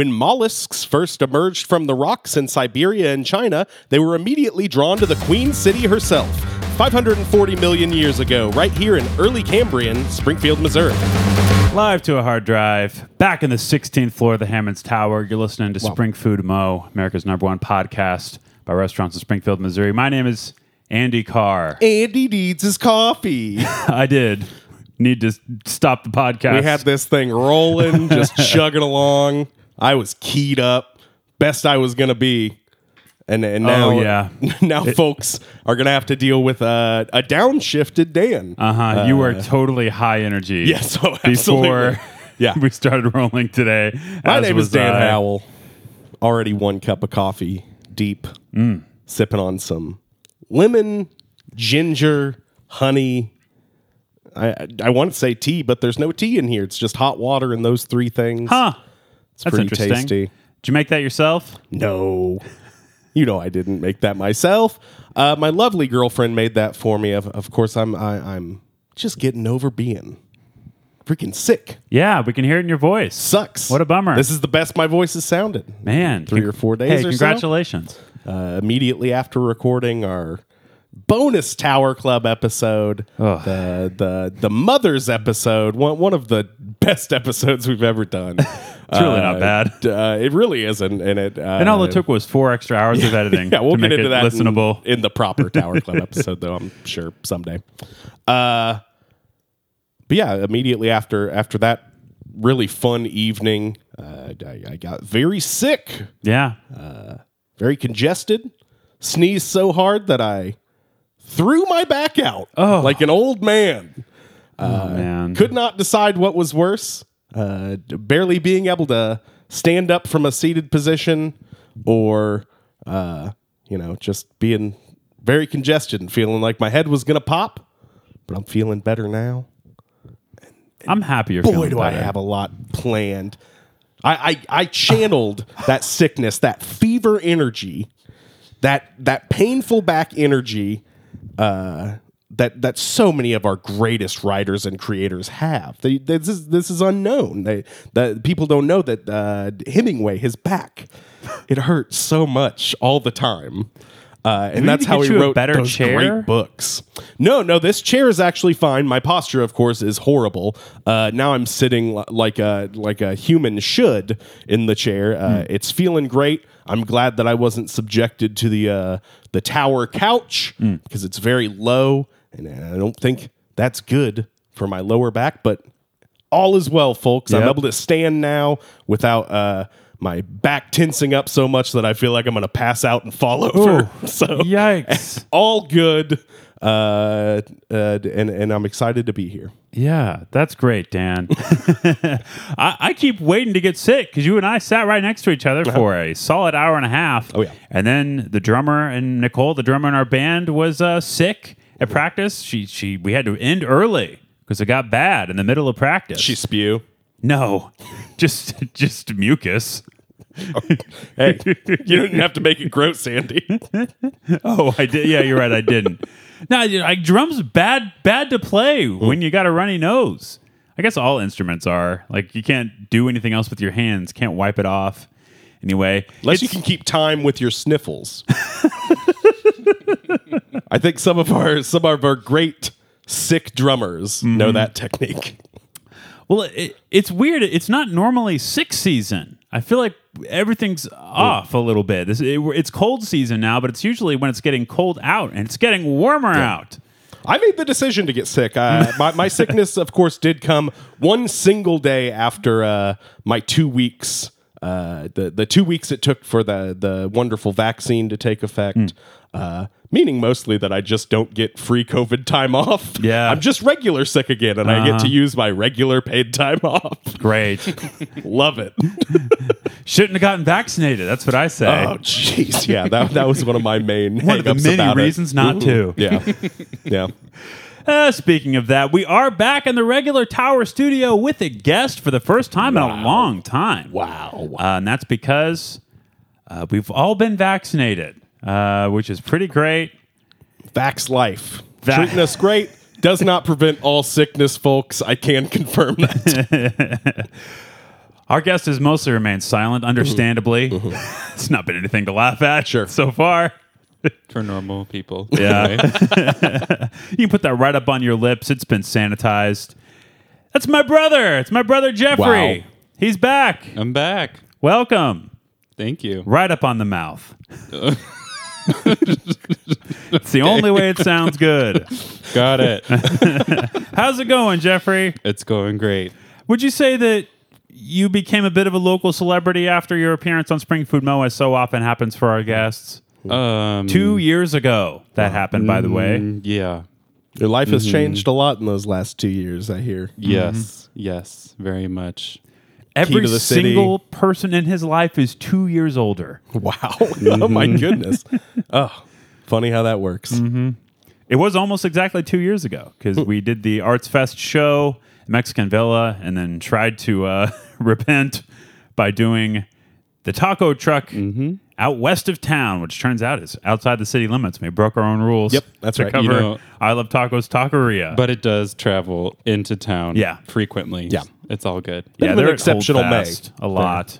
When mollusks first emerged from the rocks in Siberia and China, they were immediately drawn to the Queen City herself. 540 million years ago, right here in early Cambrian, Springfield, Missouri. Live to a hard drive, back in the 16th floor of the Hammons Tower. You're listening to Spring Food Mo, America's number one podcast by restaurants in Springfield, Missouri. My name is Andy Carr. Andy needs his coffee. I did need to stop the podcast. We had this thing rolling, just chugging along. I was keyed up, best I was gonna be, and and now Oh, yeah. now folks are gonna have to deal with uh, a downshifted Dan. Uh huh. you were totally high energy. Yes, oh, absolutely. Before Yeah. we started rolling today. My name is Dan I. Howell. Already one cup of coffee deep, Mm. sipping on some lemon, ginger, honey. I I want to say tea, but there's no tea in here. It's just hot water and those three things. Huh. It's That's pretty interesting. tasty. Did you make that yourself? No. You know I didn't make that myself. Uh, my lovely girlfriend made that for me. Of, of course, I'm I, I'm just getting over being freaking sick. Yeah, we can hear it in your voice. Sucks. What a bummer. This is the best my voice has sounded. Man, Three con- or four days Hey, or so? congratulations. Uh, immediately after recording our bonus Tower Club episode, Ugh. the the the Mothers episode, one one of the best episodes we've ever done. It's really not bad. Uh, it really isn't, and it uh, And all it took was four extra hours of editing Yeah, we'll to get make into it that listenable. in, the proper Tower Club episode, though. I'm sure someday. Uh, but yeah, immediately after after that really fun evening, uh, I, I got very sick, yeah. very congested, sneezed so hard that I threw my back out Oh. like an old man. oh, man. Could not decide what was worse. Uh, barely being able to stand up from a seated position, or uh, you know, just being very congested and feeling like my head was gonna pop. But I'm feeling better now. I'm happier Boy, do I have a lot planned. I I, I channeled that sickness, that fever energy, that that painful back energy. Uh, that that so many of our greatest writers and creators have. They, this is this is unknown. They that people don't know that uh, Hemingway his back it hurts so much all the time. Uh, and that's how he wrote better those chair? great books. No, no, this chair is actually fine. My posture, of course, is horrible. Uh, now I'm sitting li- like a like a human should in the chair. Uh, Hmm. It's feeling great. I'm glad that I wasn't subjected to the uh, the tower couch Hmm. because it's very low, and I don't think that's good for my lower back. But all is well, folks. I'm able to stand now without uh, my back tensing up so much that I feel like I'm going to pass out and fall over. so Yikes. all good. Uh, uh, and and I'm excited to be here. Yeah, that's great, Dan. I, I keep waiting to get sick because you and I sat right next to each other for a solid hour and a half. Uh-huh. Oh, yeah. and then the drummer and Nicole, the drummer in our band, was uh, sick at practice. She she we had to end early because it got bad in the middle of practice. She spew. no, just just mucus. Hey, you didn't have to make it gross, Sandy. Oh, I did. Yeah, you're right. I didn't. No, like drums bad bad to play when you got a runny nose. I guess all instruments are like you can't do anything else with your hands. Can't wipe it off. Anyway, Unless you can keep time with your sniffles. I think some of our some of our great sick drummers know that technique. well, it, it's weird. It's not normally sick season. I feel like everything's off a little bit. This, it, it's cold season now, but it's usually when it's getting cold out and it's getting warmer out. I made the decision to get sick. Uh, my, my sickness, of course, did come one single day after uh, my two weeks. Uh, the the two weeks it took for the the wonderful vaccine to take effect. Uh, meaning mostly that I just don't get free COVID time off. Yeah. I'm just regular sick again, and I get to use my regular paid time off. Great. Love it. Shouldn't have gotten vaccinated. That's what I say. Oh, jeez, yeah, that that was one of my main One of the many about it. reasons not to. Yeah, yeah. Uh, speaking of that, we are back in the regular Tower studio with a guest for the first time in a long time. Wow. Uh, and that's because uh, we've all been vaccinated, uh, which is pretty great. Vax life. Va- Treating us great does not prevent all sickness, folks. I can confirm that. Our guest has mostly remained silent, understandably. it's not been anything to laugh at Sure. so far. For normal people. Yeah. You can put that right up on your lips. It's been sanitized. That's my brother. It's my brother Jeffrey. Wow. He's back. I'm back. Welcome. Thank you. Right up on the mouth. It's the only way it sounds good. Got it. How's it going, Jeffrey? it's going great. Would you say that you became a bit of a local celebrity after your appearance on Spring Food Mo, as so often happens for our guests? Um, Two years ago, that happened, by the way. mm, Yeah. Your life has changed a lot in those last two years. I hear. Yes. Yes. Very much. Every the city. single person in his life is two years older. Wow. oh my mm-hmm. goodness. Oh, funny how that works. Mm-hmm. It was almost exactly two years ago because we did the Arts Fest show, Mexican Villa, and then tried to uh, repent by doing the taco truck mm-hmm. out west of town, which turns out is outside the city limits. We broke our own rules. Yep, that's to right. Cover You know- I Love Tacos Taqueria. But it does travel into town Yeah. frequently. Yeah. It's all good. yeah, bit of they're an at exceptional May. Holdfast a lot.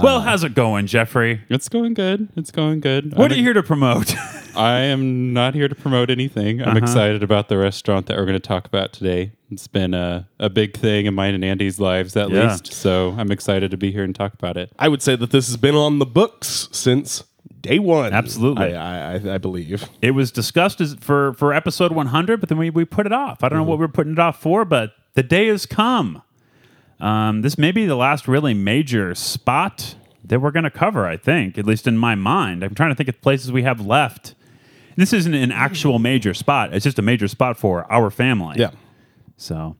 well, how's it going, Jeffrey? It's going good. It's going good. What I'm are you here to promote? I am not here to promote anything. I'm Uh-huh. excited about the restaurant that we're going to talk about today. It's been a, a big thing in mine and Andy's lives, at Yeah. least. So I'm excited to be here and talk about it. I would say that this has been on the books since day one. Absolutely. I, I, I, I believe. it was discussed as for for episode 100 but then we, we put it off i don't know what we are putting it off for but the day has come um, this may be the last really major spot that we're going to cover i think at least in my mind i'm trying to think of places we have left this isn't an actual major spot it's just a major spot for our family Yeah. so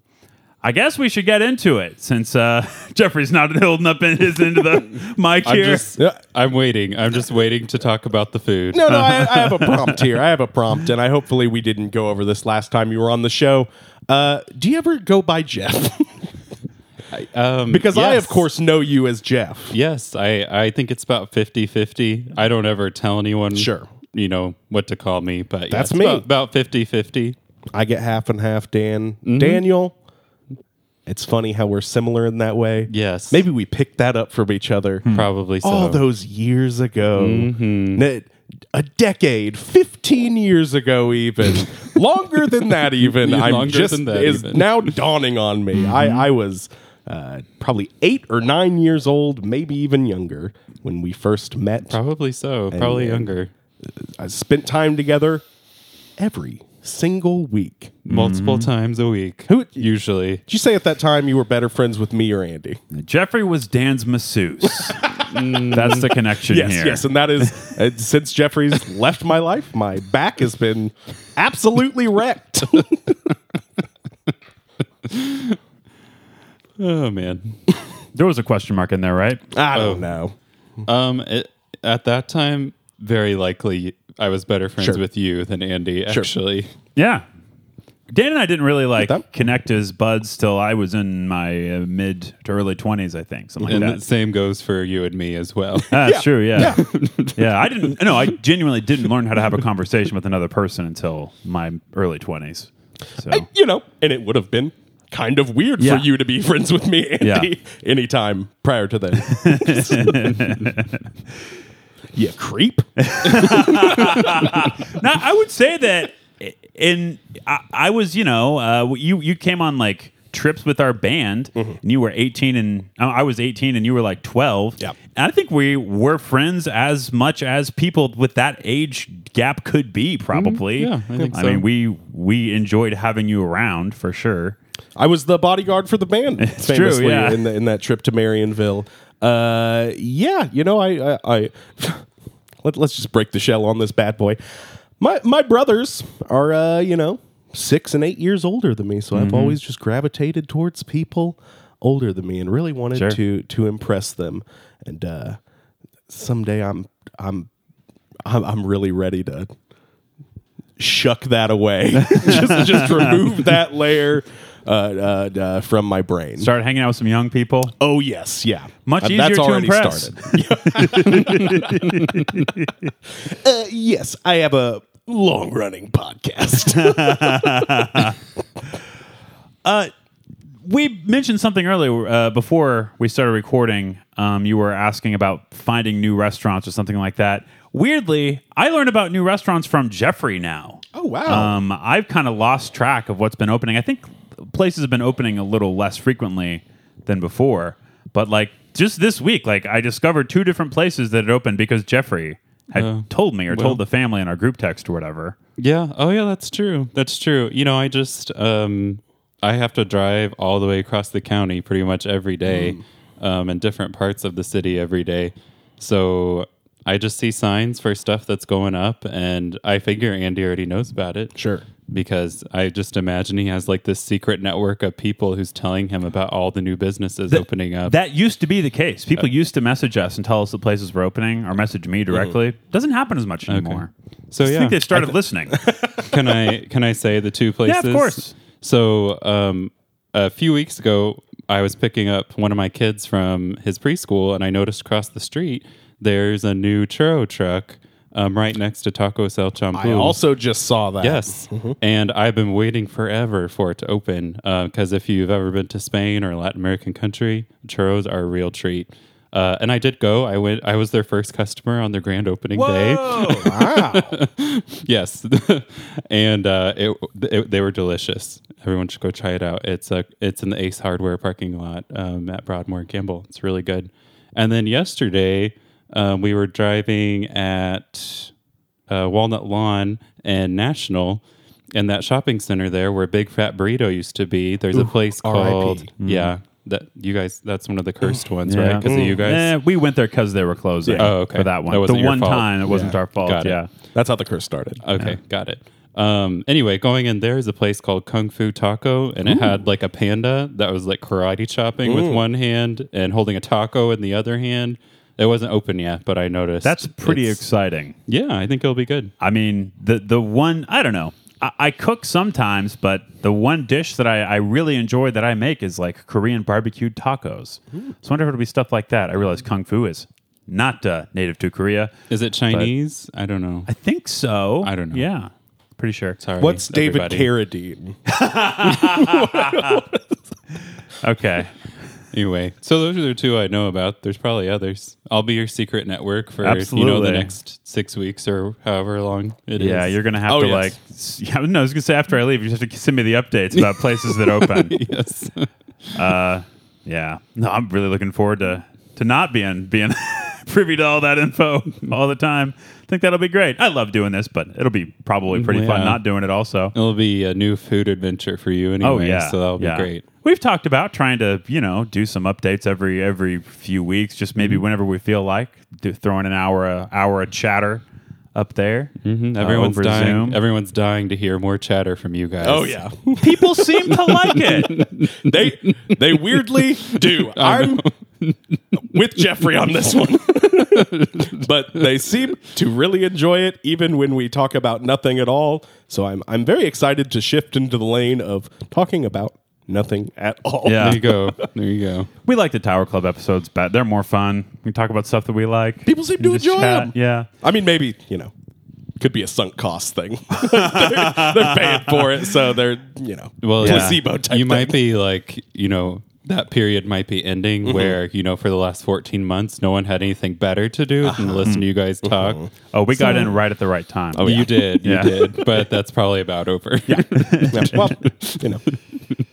I guess we should get into it since uh, Jeffrey's not holding up in his end of the mic I'm here. just, Yeah. I'm waiting. I'm just waiting to talk about the food. No, no, I, I have a prompt here. I have a prompt, and I hopefully we didn't go over this last time you were on the show. Uh, do you ever go by Jeff? Um, because I, yes. of course, know you as Jeff. Yes, I, I think it's about 50 50. I don't ever tell anyone, Sure. you know, what to call me, but That's it's me. About, about 50 50. I get half and half. Dan, Mm-hmm. Daniel. It's funny how we're similar in that way. Yes. maybe we picked that up from each other. Probably so. all those years ago. Mm-hmm. N- A decade, 15 years ago, even longer than that, even. I'm just is even. now dawning on me. I, I was uh, probably eight or nine years old, maybe even younger, when we first met. Probably so. Probably younger. I spent time together every single week. Multiple times a week. Who- Usually. Did you say at that time you were better friends with me or Andy? Jeffrey was Dan's masseuse. That's the connection Yes, here. yes, and that is uh, since Jeffrey's left my life, my back has been absolutely wrecked. Oh, man. There was a question mark in there, right? I Oh. don't know. Um, it, At that time, very likely I was better friends Sure. with you than Andy, Sure. actually. Yeah. Dan and I didn't really like that. connect as buds till I was in my uh, mid to early 20s, I think. Something And like the that. same goes for you and me as well. That's Yeah. true, yeah. Yeah. I didn't, no, I genuinely didn't learn how to have a conversation with another person until my early 20s. So, I- you know, and it would have been kind of weird Yeah. for you to be friends with me, Andy, anytime prior to then. you creep. now I would say that in I, I was you know uh, you you came on like trips with our band and you were 18 and uh, I was 18 and you were like 12 Yeah. and I think we were friends as much as people with that age gap could be probably yeah, I think I so. mean we we enjoyed having you around for sure I was the bodyguard for the band, It's famously true, yeah. in, the, in that trip to Marionville. Uh, yeah, you know, I, I, I let, let's just break the shell on this bad boy. My my brothers are, uh, you know, six and eight years older than me, so Mm-hmm. I've always just gravitated towards people older than me and really wanted Sure. to to impress them. And uh, someday I'm I'm I'm, I'm really ready to shuck that away. just just remove that layer uh, uh, uh, from my brain. start hanging out with some young people Oh yes, yeah. Much Uh, easier that's to already impress. started. uh, yes, I have a long running podcast. we mentioned something earlier uh, before we started recording. Um, you were asking about finding new restaurants or something like that. Weirdly, I learned about new restaurants from Jeffrey now. Oh, wow. Um, I've kind of lost track of what's been opening. I think places have been opening a little less frequently than before. But like just this week, like I discovered two different places that had opened because Jeffrey had Oh, told me or well. told the family in our group text or whatever. Yeah. Oh, yeah. That's true. That's true. You know, I just um, I have to drive all the way across the county pretty much every day, um, in different parts of the city every day. So I just see signs for stuff that's going up, and I figure Andy already knows about it. Sure. Because I just imagine he has like this secret network of people who's telling him about all the new businesses opening up. That used to be the case. People used to message us and tell us the places were opening or message me directly. Doesn't happen as much anymore. So, yeah, I think they started listening. can I can I say the two places? Yeah, of course. So um, a few weeks ago, I was picking up one of my kids from his preschool, and I noticed across the street there's a new churro truck um, right next to Taco El Champu. I also just saw that. Yes, and I've been waiting forever for it to open because if you've ever been to Spain or a Latin American country, churros are a real treat. Uh, and I did go. I went. I was their first customer on their grand opening day. Wow. Yes, and uh, it, it they were delicious. Everyone should go try it out. It's a it's in the Ace Hardware parking lot um, at Broadmoor and Campbell. It's really good. And then yesterday um, we were driving at uh, Walnut Lawn and National. And that shopping center there, where Big Fat Burrito used to be, there's a place R.I.P.. called yeah. That you guys, that's one of the cursed ones, right? Yeah. Because of you guys. Eh, we went there because they were closing. Yeah. Oh, okay. For that one. That the one fault. time, it wasn't Yeah. our fault. Got it. Yeah. That's how the curse started. Okay, got it. Um, anyway, going in there is a place called Kung Fu Taco, and it had like a panda that was like karate chopping with one hand and holding a taco in the other hand. It wasn't open yet, but I noticed. That's pretty it's- exciting. Yeah, I think it'll be good. I mean, the the one I don't know. I, I cook sometimes, but the one dish that I, I really enjoy that I make is like Korean barbecued tacos. So I wonder if it'll be stuff like that. I realize kung fu is not uh, native to Korea. Is it Chinese? I don't know. I think so. I don't know. Yeah, pretty sure. Sorry. What's David everybody. Carradine? Okay. Anyway, so those are the two I know about. There's probably others. I'll be your secret network for you know the next six weeks or however long it is. Yeah, you're gonna have Oh, to yes. like. Yeah, no, I was gonna say after I leave, you just have to send me the updates about places that open. yes. Uh, yeah. No, I'm really looking forward to to not being being privy to all that info all the time. I think that'll be great. I love doing this, but it'll be probably pretty fun Yeah. not doing it also. It'll be a new food adventure for you anyway. Oh yeah, so that'll yeah. be great. We've talked about trying to, you know, do some updates every every few weeks, just maybe Mm-hmm. whenever we feel like, do, throwing an hour a hour of chatter up there. Mhm. uh, Everyone's over dying. Zoom. Everyone's dying to hear more chatter from you guys. Oh yeah, People seem to like it. they they weirdly do. I'm with Jeffrey on this one, but they seem to really enjoy it, even when we talk about nothing at all. So I'm I'm very excited to shift into the lane of talking about nothing at all. Yeah. There you go. There you go. We like the Tower Club episodes, but they're more fun. We talk about stuff that we like. People seem to enjoy chat. them. Yeah. I mean, maybe you know, could be a sunk cost thing. they're, they're paying for it, so they're you know, Well, placebo type. You thing. might be like, you know, that period might be ending Mm-hmm. where, you know, for the last 14 months, no one had anything better to do Uh-huh. than listen to you guys talk. Oh, we got in right at the right time. Oh, you did. You Yeah. did. But that's probably about over. Yeah, well, you know,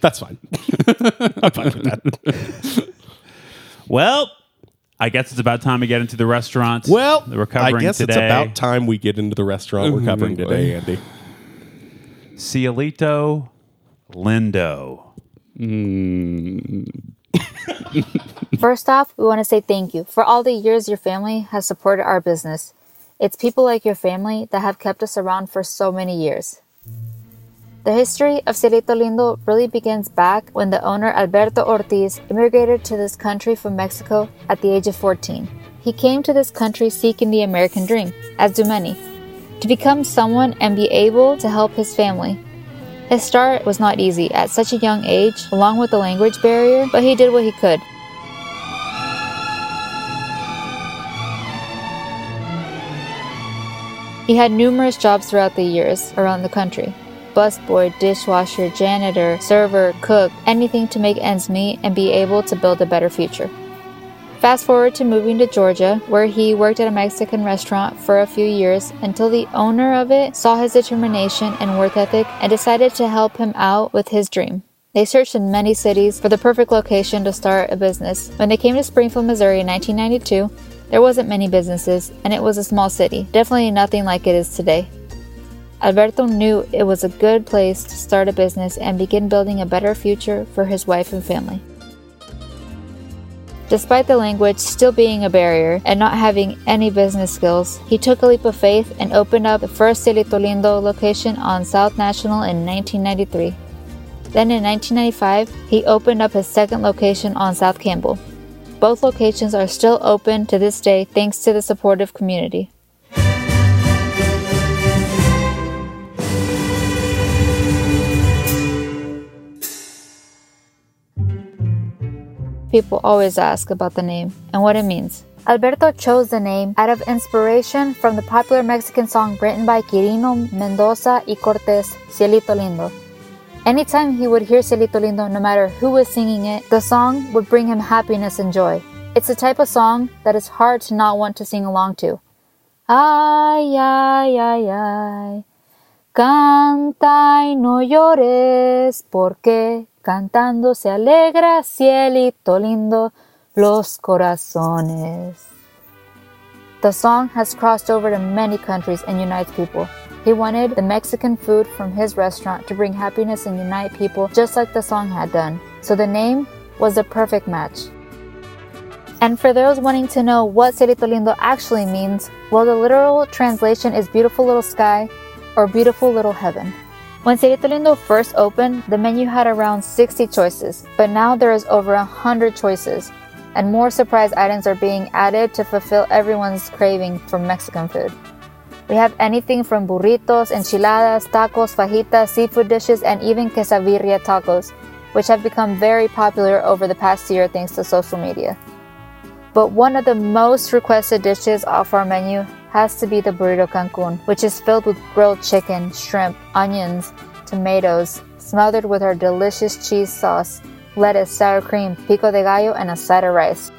that's fine. I'm fine with that. Well, I guess it's about time to get into the restaurant. Well, that we're covering I guess today. it's about time we get into the restaurant we're covering today, Andy. Cielito Lindo. Mm. First off, we want to say thank you for all the years your family has supported our business. It's people like your family that have kept us around for so many years. The history of Cielito Lindo really begins back when the owner Alberto Ortiz immigrated to this country from Mexico at the age of 14. He came to this country seeking the American dream, as do many, to become someone and be able to help his family. His start was not easy at such a young age, along with the language barrier, but he did what he could. He had numerous jobs throughout the years around the country. busboy, dishwasher, janitor, server, cook, anything to make ends meet and be able to build a better future. Fast forward to moving to Georgia, where he worked at a Mexican restaurant for a few years until the owner of it saw his determination and work ethic and decided to help him out with his dream. They searched in many cities for the perfect location to start a business. When they came to Springfield, Missouri in 1992, there wasn't many businesses, and it was a small city, definitely nothing like it is today. Alberto knew it was a good place to start a business and begin building a better future for his wife and family. Despite the language still being a barrier and not having any business skills, he took a leap of faith and opened up the first Cielito Lindo location on South National in 1993. Then in 1995, he opened up his second location on South Campbell. Both locations are still open to this day thanks to the supportive community. People always ask about the name and what it means. Alberto chose the name out of inspiration from the popular Mexican song written by Quirino Mendoza y Cortés, Cielito Lindo. Anytime he would hear Cielito Lindo, no matter who was singing it, the song would bring him happiness and joy. It's the type of song that is hard to not want to sing along to. Ay, ay, ay, ay. Canta y no llores, porque cantando se alegra, cielito lindo, los corazones. The song has crossed over to many countries and unites people. He wanted the Mexican food from his restaurant to bring happiness and unite people just like the song had done. So the name was the perfect match. And for those wanting to know what Cielito Lindo actually means, well, the literal translation is beautiful little sky or beautiful little heaven. When Cielito Lindo first opened, the menu had around 60 choices, but now there is over 100 choices, and more surprise items are being added to fulfill everyone's craving for Mexican food. We have anything from burritos, enchiladas, tacos, fajitas, seafood dishes, and even quesadilla tacos, which have become very popular over the past year thanks to social media. But one of the most requested dishes off our menu has to be the burrito Cancun, which is filled with grilled chicken, shrimp, onions, tomatoes, smothered with our delicious cheese sauce, lettuce, sour cream, pico de gallo, and a side of rice.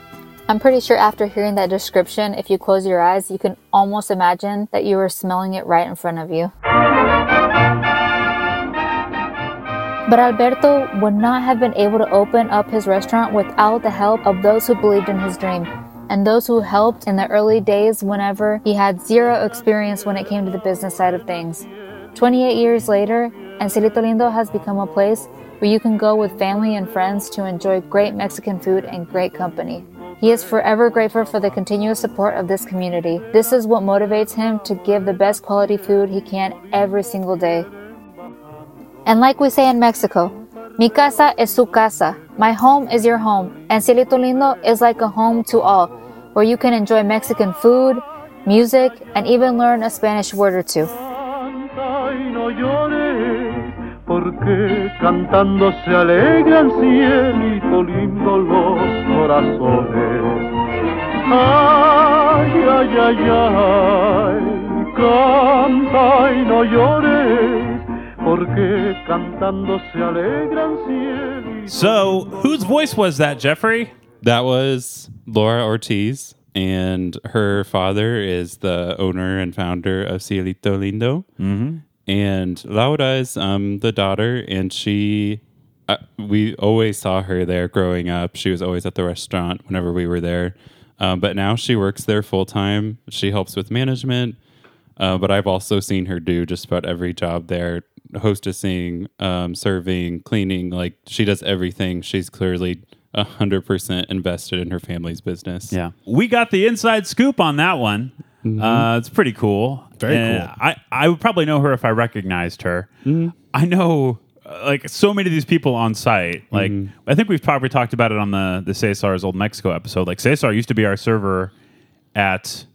I'm pretty sure after hearing that description, if you close your eyes, you can almost imagine that you are smelling it right in front of you. But Alberto would not have been able to open up his restaurant without the help of those who believed in his dream and those who helped in the early days whenever he had zero experience when it came to the business side of things. 28 years later, and Cielito Lindo has become a place where you can go with family and friends to enjoy great Mexican food and great company. He is forever grateful for the continuous support of this community. This is what motivates him to give the best quality food he can every single day. And like we say in Mexico, mi casa es su casa. My home is your home. And Cielito Lindo is like a home to all, where you can enjoy Mexican food, music, and even learn a Spanish word or two. Porque cantando se alegran cielito lindo los corazones. Ay, ay, ay, ay, canta y no llores, So, whose voice was that, Jeffrey? That was Laura Ortiz, and her father is the owner and founder of Cielito Lindo. Mm-hmm. And Laura is um, the daughter, and she, uh, we always saw her there growing up. She was always at the restaurant whenever we were there. Um, but now she works there full time. She helps with management. Uh, but I've also seen her do just about every job there hostessing, um, serving, cleaning. Like she does everything. She's clearly 100% invested in her family's business. Yeah. We got the inside scoop on that one. Uh, it's pretty cool. Very And cool. I, I would probably know her if I recognized her. I know uh, like so many of these people on site. Like I think we've probably talked about it on the the Cesar's old Mexico episode. Like Cesar used to be our server at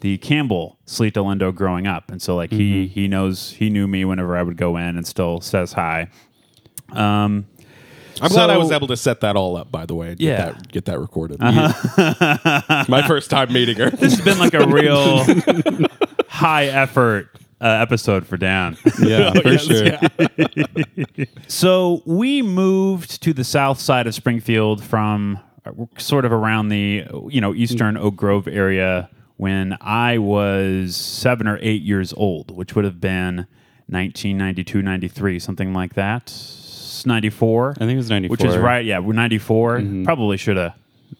the Campbell Cielito Lindo growing up, and so like he he knows he knew me whenever I would go in and still says hi. Um, I'm glad I was able to set that all up. By the way, get Yeah. that, get that recorded. My first time meeting her. this has been like a real high effort uh, episode for Dan. Yeah, for Yes, sure. yeah. So we moved to the south side of Springfield from uh, sort of around the you know eastern Oak Grove area when I was seven or eight years old, which would have been 1992, 93, something like that. 94. I think it was 94. Which is right. Yeah, we're 94. Probably should have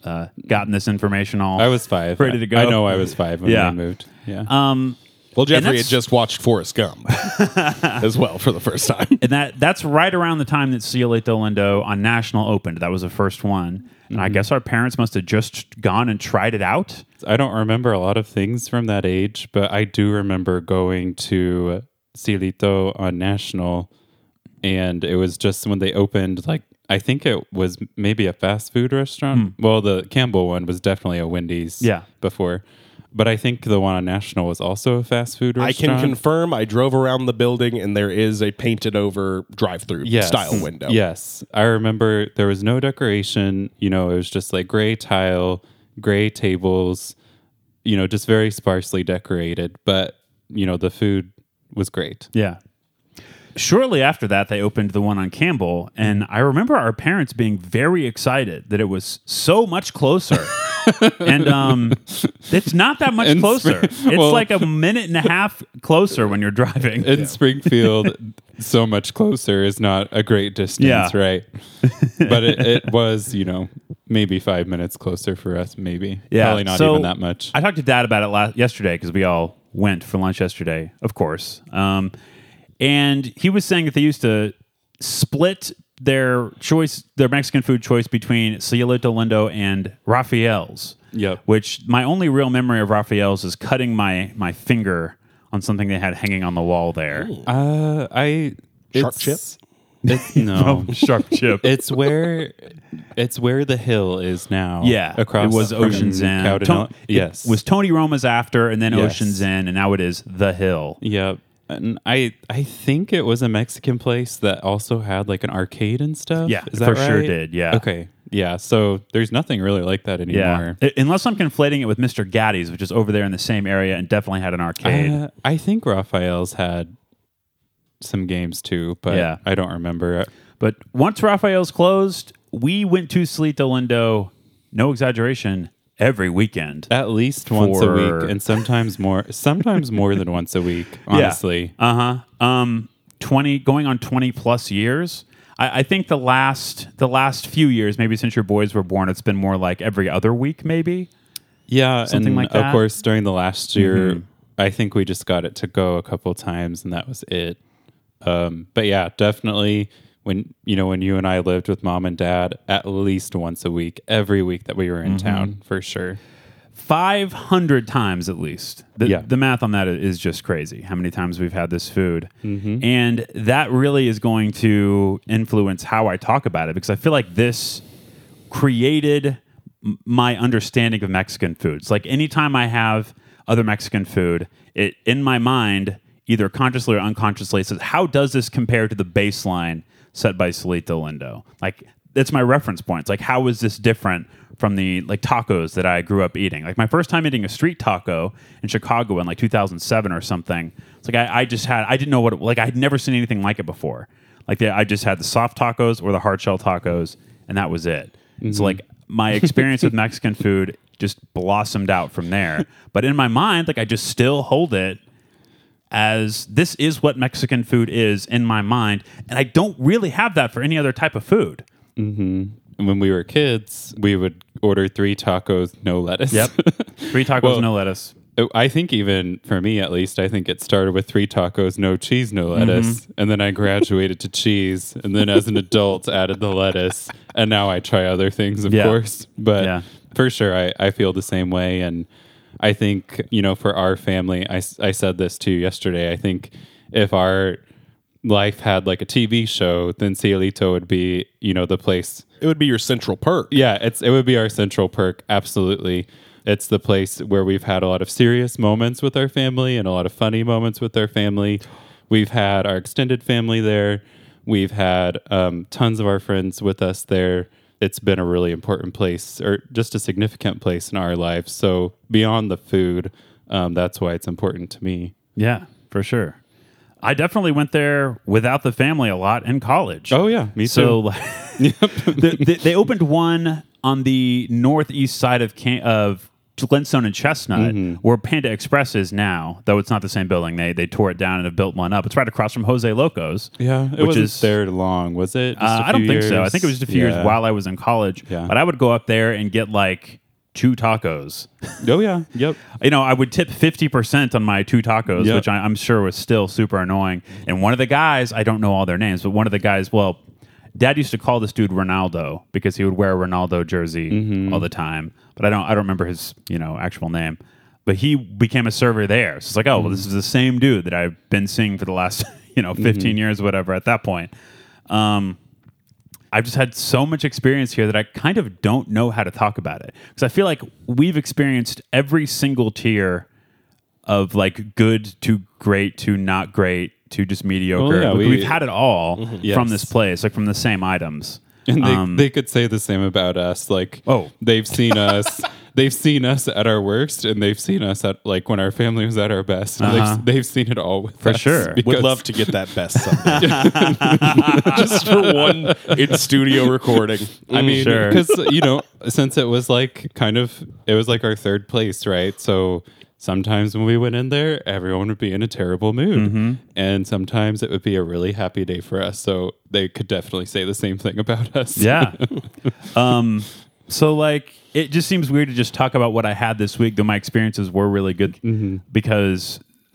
uh, gotten this information all. I was five. Ready to go. I know I was five when Yeah. we moved. Yeah. Um, Well, Jeffrey had just watched Forrest Gump as well for the first time. and that that's right around the time that Cielito Lindo on National opened. That was the first one, and I guess our parents must have just gone and tried it out. I don't remember a lot of things from that age, but I do remember going to Cielito on National, and it was just when they opened. Like I think it was maybe a fast food restaurant. Hmm. Well, the Campbell one was definitely a Wendy's. Yeah. before, but I think the one on National was also a fast food restaurant. I restaurant. can confirm I drove around the building and there is a painted over drive through Yes. style window. Yes. I remember there was no decoration. You know, it was just like gray tile, gray tables, you know, just very sparsely decorated. But, you know, the food was great. Yeah. Shortly after that, they opened the one on Campbell, and I remember our parents being very excited that it was so much closer. and um, it's not that much In closer. Spring- It's well- like a minute and a half closer when you're driving. In Springfield, so much closer is not a great distance, Yeah. right? But it, it was, you know, maybe five minutes closer for us, maybe. Yeah, Probably not so even that much. I talked to Dad about it last yesterday because we all went for lunch yesterday, of course. Um, and he was saying that they used to split their choice, their Mexican food choice between Cielito Lindo and Raphael's. Yep. Which my only real memory of Raphael's is cutting my my finger on something they had hanging on the wall there. Uh, I. Sharp it's- chip? It's, no. Sharp chip. It's where it's where the hill is now. Yeah, across it was Ocean Zen. Cowden- Ton- it yes, was Tony Roma's after, and then Yes. Ocean Zen, and now it is the Hill. yeah. And I I think it was a Mexican place that also had like an arcade and stuff. Yeah, is for that sure did, yeah. Okay. Yeah. So there's nothing really like that anymore. I- Unless I'm conflating it with Mr. Gatti's, which is over there in the same area and definitely had an arcade. Uh, I think Raphael's had some games too, but Yeah. I don't remember. but once Raphael's closed, we went to Cielito Lindo, no exaggeration, every weekend. At least once a week, and sometimes more. Sometimes more than once a week. Honestly, Uh huh. Um, 20, going on 20 plus years. I, I think the last the last few years, maybe since your boys were born, it's been more like every other week, maybe. Yeah, Something and like Of that? Mm-hmm. course, during the last year, I think we just got it to go a couple times, and that was it. Um, but yeah, definitely when you know when you and I lived with mom and dad, at least once a week, every week that we were Mm-hmm. in town, for sure. 500 times at least. The, Yeah. the math on that is just crazy. How many times we've had this food. Mm-hmm. And that really is going to influence how I talk about it because I feel like this created my understanding of Mexican foods. Like anytime I have other Mexican food, it in my mind, either consciously or unconsciously, it says, how does this compare to the baseline set by Cielito Lindo? Like that's my reference point. It's like how is this different from the like tacos that I grew up eating? Like my first time eating a street taco in Chicago in like 2007 or something. It's like I, I just had I didn't know what it, like I had never seen anything like it before. Like the, I just had the soft tacos or the hard shell tacos, and that was it. So mm-hmm. like my experience with Mexican food just blossomed out from there. But in my mind, like I just still hold it as this is what Mexican food is in my mind, and I don't really have that for any other type of food. And when we were kids, we would order three tacos, no lettuce. Yep, Three tacos, Well- no lettuce. I think even for me, at least, I think it started with three tacos, no cheese, no lettuce, Mm-hmm. and then I graduated to cheese, and then as an adult added the lettuce, and now I try other things, of Yeah. course. But Yeah. for sure, I, I feel the same way, and I think you know, for our family, I, I said this too yesterday. I think if our life had like a TV show, then Cielito would be you know the place It would be your central perk. yeah, it's it would be our central perk. Absolutely. It's the place where we've had a lot of serious moments with our family and a lot of funny moments with our family. We've had our extended family there. We've had um, tons of our friends with us there. It's been a really important place, or just a significant place in our lives. So beyond the food, um, that's why it's important to me. Yeah. for sure. I definitely went there without the family a lot in college. Oh, yeah, me So too. like, the, the, they opened one on the northeast side of Can- of Glenstone and Chestnut, Mm-hmm. where Panda Express is now. Though it's not the same building. They they tore it down and have built one up. It's right across from Jose Locos. Yeah, it which wasn't is there long, was it? Uh, a I don't few think so. I think it was just a few Yeah. years while I was in college. Yeah. But I would go up there and get like two tacos. Oh yeah, yep. you know, I would tip 50% on my two tacos, Yep. which I, I'm sure was still super annoying. And one of the guys, I don't know all their names, but one of the guys, well, dad used to call this dude Ronaldo because he would wear a Ronaldo jersey Mm-hmm. all the time. But I don't, I don't remember his, you know, actual name. But he became a server there. So it's like, oh, well, this is the same dude that I've been seeing for the last, you know, 15 Mm-hmm. years whatever at that point. Um, I've just had so much experience here that I kind of don't know how to talk about it because I feel like we've experienced every single tier of like good to great to not great to just mediocre. Well, yeah, we, have had it all Yes. from this place, like from the same items. And they, Um, they could say the same about us. Like, Oh. they've seen us. They've seen us at our worst, and they've seen us at like when our family was at our best. And Uh-huh. they've, they've seen it all with For us sure. Would love to get that best someday. Just for one in studio recording. I mean, Sure. because you know, since it was like kind of, it was like our third place, right? So sometimes when we went in there, everyone would be in a terrible mood, Mm-hmm. and sometimes it would be a really happy day for us. So they could definitely say the same thing about us. Yeah. um, so like it just seems weird to just talk about what I had this week, though my experiences were really good Mm-hmm. because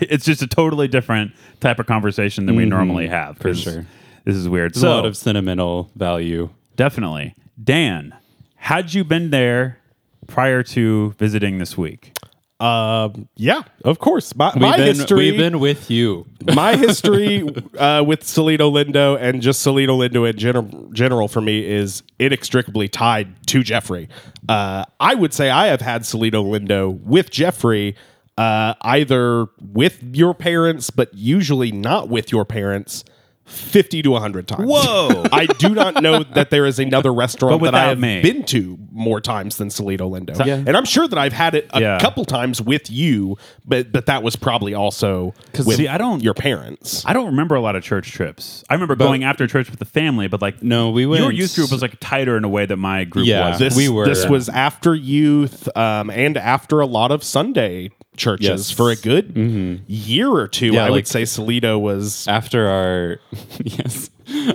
it's just a totally different type of conversation than we normally have. Mm-hmm. For sure. This is weird. There's so a lot of sentimental value. definitely. Dan, had you been there prior to visiting this week? Um, yeah, of course. My, We've my been, history, we've been with you. my history uh, with Cielito Lindo and just Cielito Lindo in general, general for me is inextricably tied to Jeffrey. Uh, I would say I have had Cielito Lindo with Jeffrey, uh, either with your parents, but usually not with your parents. 50 to 100 times. Whoa. I do not know that there is another restaurant that I have me. been to more times than Cielito Lindo. Yeah. And I'm sure that I've had it a Yeah. couple times with you, but but that was probably also with see, I don't- your parents. I don't remember a lot of church trips. I remember going after church with the family, but like No, we went. your youth group was like tighter in a way that my group Yeah. was. This We were. this was after youth um, and after a lot of Sunday churches Yes. for a good mm-hmm. year or two. Yeah, I like- would say Cielito was after our yes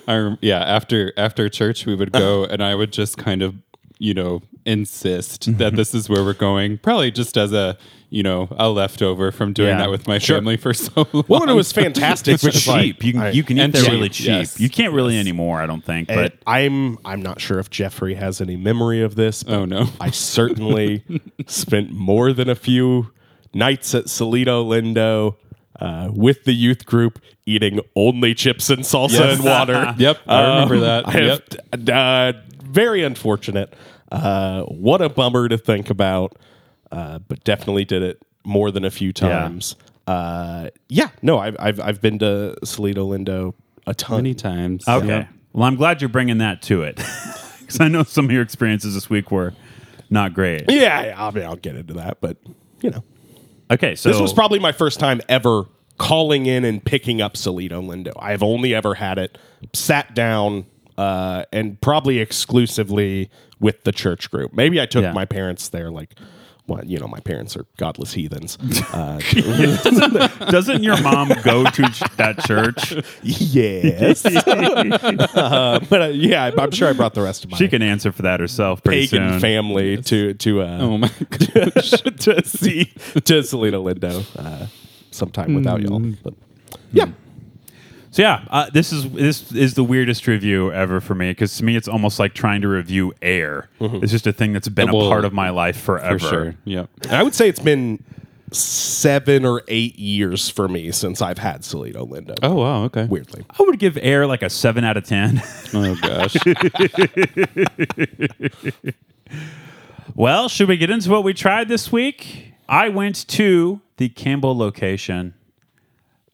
our yeah after after church we would go and i would just kind of you know insist that mm-hmm. this is where we're going probably just as a you know a leftover from doing Yeah. that with my family for so long well, and it was fantastic. It's because, like, cheap. You can I- you can eat and there really cheap. yes. You can't really anymore, I don't think. and But I'm I'm not sure if Jeffrey has any memory of this. Oh, but oh no I certainly spent more than a few nights at Cielito Lindo uh, with the youth group eating only chips and salsa Yes. and water. Yep, I remember that. I have, uh, very unfortunate. Uh, what a bummer to think about, uh, but definitely did it more than a few times. Uh, yeah, no, I've, I've I've been to Cielito Lindo a ton. many times okay. Yeah. Well, I'm glad you're bringing that to it because I know some of your experiences this week were not great. Yeah, yeah, I mean, I'll get into that, but you know. Okay, so This was probably my first time ever calling in and picking up Cielito Lindo. I've only ever had it sat down uh, and probably exclusively with the church group. Maybe I took Yeah. my parents there, like, well, you know, my parents are godless heathens. Uh, doesn't your mom go to ch- that church? yes, uh, but uh, yeah, I'm sure I brought the rest of my She can answer for that herself pretty pagan soon. family to to uh, oh my to see to Cielito Lindo uh, sometime without y'all. But yeah. So yeah, uh, this is this is the weirdest review ever for me because to me it's almost like trying to review air. It's just a thing that's been Well, a part of my life forever. for sure yep And I would say it's been seven or eight years for me since I've had Cielito Lindo. oh wow okay Weirdly. I would give air like a seven out of ten. oh gosh well, should we get into what we tried this week? I went to the Campbell location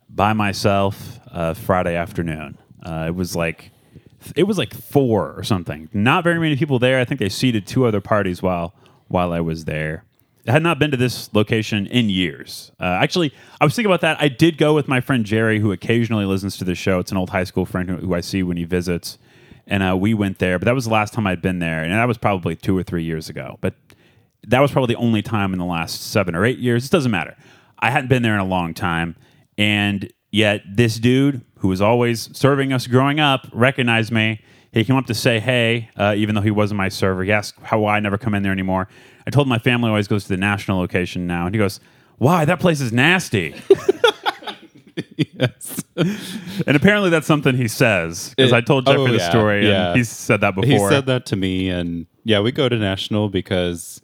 by myself uh, Friday afternoon. Uh, it was like it was like four or something. Not very many people there. I think they seated two other parties while while I was there. I had not been to this location in years. Uh, actually, I was thinking about that. I did go with my friend Jerry, who occasionally listens to the show. It's an old high school friend who, who I see when he visits, and uh, we went there. But that was the last time I'd been there, and that was probably two or three years ago. But that was probably the only time in the last seven or eight years. It doesn't matter. I hadn't been there in a long time, and yet this dude who was always serving us growing up recognized me. He came up to say hey, uh, even though he wasn't my server. He asked how I never come in there anymore. I told him my family always goes to the national location now, and he goes, "Why? That place is nasty." yes. and apparently that's something he says because I told Jeffrey oh, the yeah, story, and yeah. he's said that before. He said that to me, and yeah, we go to national because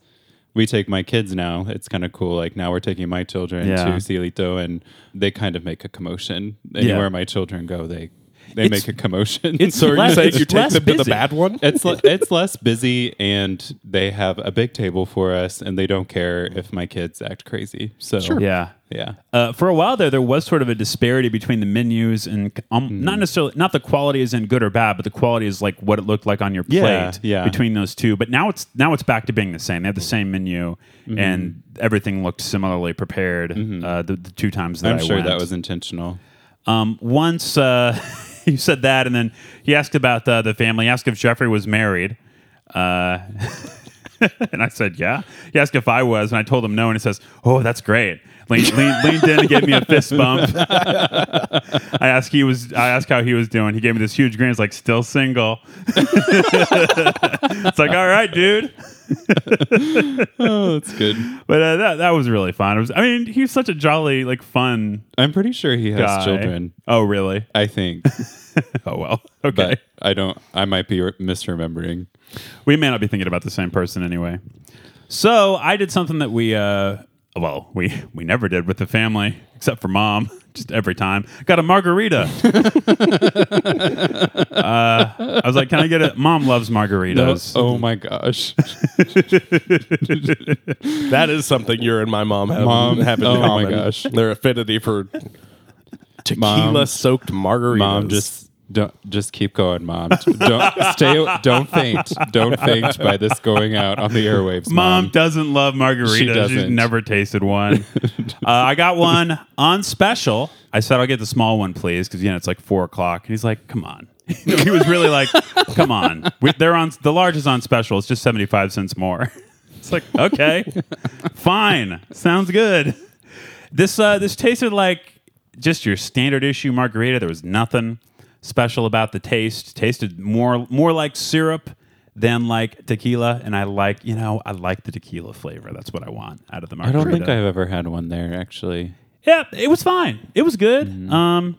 we take my kids now. It's kind of cool. Like now we're taking my children Yeah. to Cielito, and they kind of make a commotion. Anywhere Yeah. my children go, they they It's- make a commotion. it's So are you less- saying it's you take less them to the busy. bad one? it's le- it's less busy, and they have a big table for us, and they don't care if my kids act crazy. So yeah. yeah. Uh, for a while there, there was sort of a disparity between the menus and um, Hmm. not necessarily not the quality is in good or bad, but the quality is like what it looked like on your plate Yeah, yeah. between those two. But now it's now it's back to being the same. They have the same menu Mm-hmm. and everything looked similarly prepared uh, the, the two times that I'm I sure went. that was intentional. Um, once uh, you said that, and then he asked about uh, the family. He asked if Jeffrey was married. Uh, and I said, yeah. He asked if I was, and I told him no. And he says, oh, that's great. Leaned, leaned, leaned in and gave me a fist bump. I asked he was. I asked how he was doing. He gave me this huge grin. He's like, still single. it's like, all right, dude. Oh, that's good. But uh, that that was really fun. It was. I mean, he's such a jolly, like, fun I'm pretty sure he has guy. children. Oh, really? I think, Oh well. Okay. but I don't. I might be misremembering. We may not be thinking about the same person anyway. So I did something that we, uh, well, we we never did with the family, except for mom. Just every time, got a margarita. uh, I was like, "Can I get it?" Mom loves margaritas. Oh my gosh. That is something you're and my mom have, Mom, have in oh my gosh. Their affinity for tequila soaked margaritas. Mom, just don't just keep going, mom. Don't stay. Don't faint. Don't faint by this going out on the airwaves. Mom Mom, doesn't love margaritas. She She's doesn't. never tasted one. uh, I got one on special. I said, I'll get the small one, please, because, you know, it's like four o'clock. And he's like, come on. he was really like, come on. We, they're on, the large is on special. It's just 75 cents more. It's like, okay, fine. Sounds good. This, uh, this tasted like just your standard issue margarita. There was nothing special about the taste. Tasted more, more like syrup than like tequila, and I like you know I like the tequila flavor. That's what I want out of the market. I margarita. don't think I've ever had one there actually. Yeah, it was fine. It was good. Mm-hmm. Um,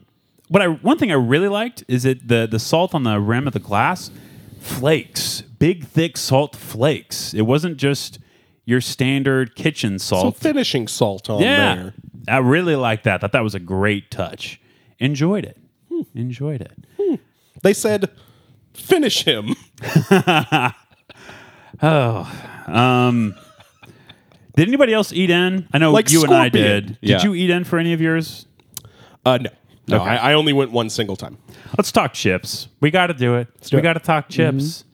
what I one thing I really liked is it the the salt on the rim of the glass, flakes, big thick salt flakes. It wasn't just your standard kitchen so salt. finishing salt on yeah, there. I really liked that. Thought that was a great touch. Enjoyed it. Enjoyed it. They said, finish him. Oh, um, did anybody else eat in? I know Like you and I Scorpion. did. Did Yeah. you eat in for any of yours? Uh, no. No, Okay. I, I only went one single time. Let's talk chips. We got to do it. do we got to talk chips.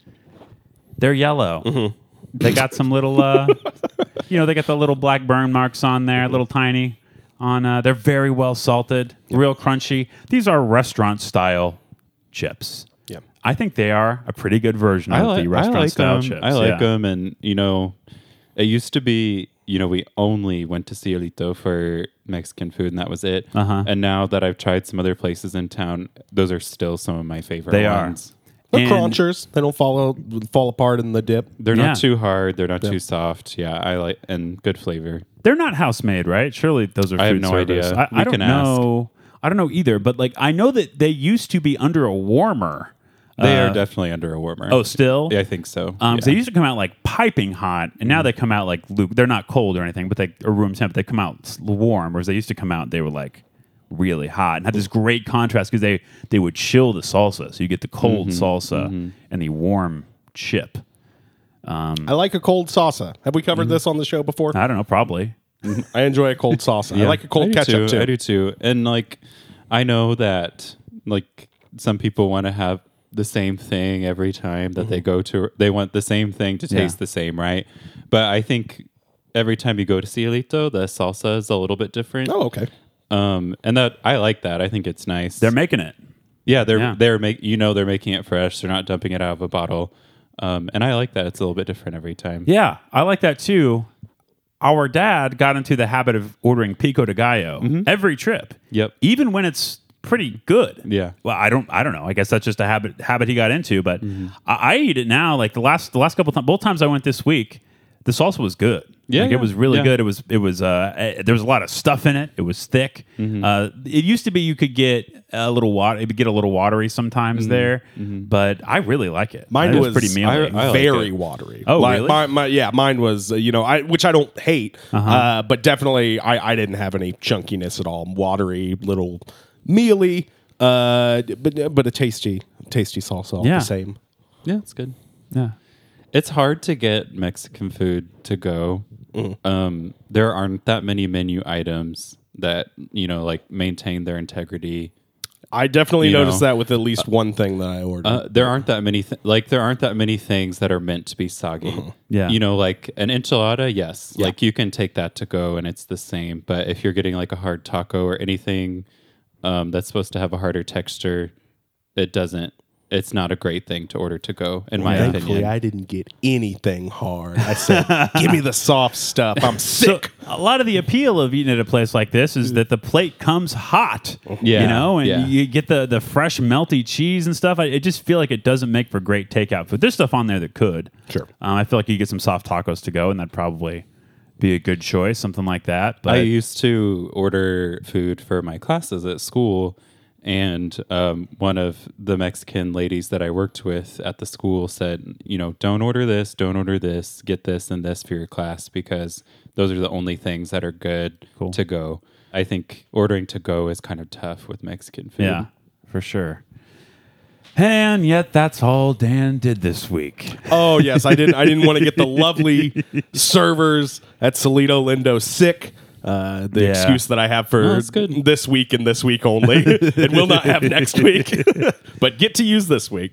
They're yellow. They got some little, uh, you know, they got the little black burn marks on there, little tiny. On, uh, they're very well salted, real crunchy. These are restaurant style chips. Yeah. I think they are a pretty good version I of like, the I restaurant like style them. chips. I like yeah. them, and you know, it used to be you know we only went to Cielito for Mexican food, and that was it. Uh-huh. And now that I've tried some other places in town, those are still some of my favorite. They are. ones. They're And- crunchers. They don't fall fall apart in the dip. They're Yeah. not too hard. They're not too soft. Yeah, I like and good flavor. They're not house made, right? Surely those are. I have food no service. idea. I, I We don't can ask. know. I don't know either. But like, I know that they used to be under a warmer. They Uh, are definitely under a warmer. Oh, still. yeah, I think so. Um, 'cause they used to come out like piping hot, and now they come out like luke. They're not cold or anything, but they are room temp. They come out s- warm, whereas they used to come out. They were like really hot and had this great contrast because they they would chill the salsa, so you get the cold salsa and the warm chip. Um, I like a cold salsa. Have we covered mm-hmm. this on the show before? I don't know, probably. I enjoy a cold salsa. I like a cold I do ketchup too. I do too. And like, I know that like some people want to have the same thing every time that they mm-hmm. go to. They want the same thing to Yeah. taste the same, right? But I think every time you go to Cielito, the salsa is a little bit different. Oh, okay. Um, and that I like that. I think it's nice. They're making it. yeah, they're Yeah. they're make you know they're making it fresh. They're not dumping it out of a bottle. Um, and I like that. It's a little bit different every time. Yeah, I like that too. Our dad got into the habit of ordering pico de gallo every trip. Yep. even when it's pretty good. Yeah. Well, I don't. I don't know. I guess that's just a habit habit he got into. But I, I eat it now. Like the last the last couple times, both times I went this week, the salsa was good. Yeah, like, yeah, it was really yeah. good. It was it was uh eh, there was a lot of stuff in it. It was thick. Mm-hmm. Uh, it used to be you could get a little water. It would get a little watery sometimes Mm-hmm. there, but I really like it. Mine It was pretty mealy. I like very it. watery. Oh, Like, really? My, my, yeah, mine was uh, you know I which I don't hate, Uh-huh. uh, but definitely I, I didn't have any chunkiness at all. Watery, little mealy, uh, but but a tasty tasty salsa all Yeah. the same. Yeah, it's good. yeah. It's hard to get Mexican food to go. Um, there aren't that many menu items that you know like maintain their integrity. I definitely You noticed know, that with at least one thing that I ordered. Uh, there aren't that many th- like there aren't that many things that are meant to be soggy. Yeah. you know, like an enchilada. Yes, like you can take that to go and it's the same. But if you're getting like a hard taco or anything um, that's supposed to have a harder texture, it doesn't. It's not a great thing to order to go, in my Thankfully, opinion. I didn't get anything hard. I said, "Give me the soft stuff. I'm So sick." a lot of the appeal of eating at a place like this is that the plate comes hot. Yeah, You know, and yeah. you get the the fresh melty cheese and stuff. I, I just feel like it doesn't make for great takeout food. There's stuff on there that could. Sure. Um, I feel like you get some soft tacos to go, and that'd probably be a good choice, something like that. But I used to order food for my classes at school, and um, one of the Mexican ladies that I worked with at the school said, you know, don't order this, don't order this, get this and this for your class because those are the only things that are good Cool. to go. I think ordering to go is kind of tough with Mexican food. yeah, for sure. And yet, that's all Dan did this week. Oh yes, I didn't. I didn't want to get the lovely servers at Cielito Lindo sick. Uh, the Yeah. excuse that I have for No, good. this week and this week only, and will not have next week, but get to use this week.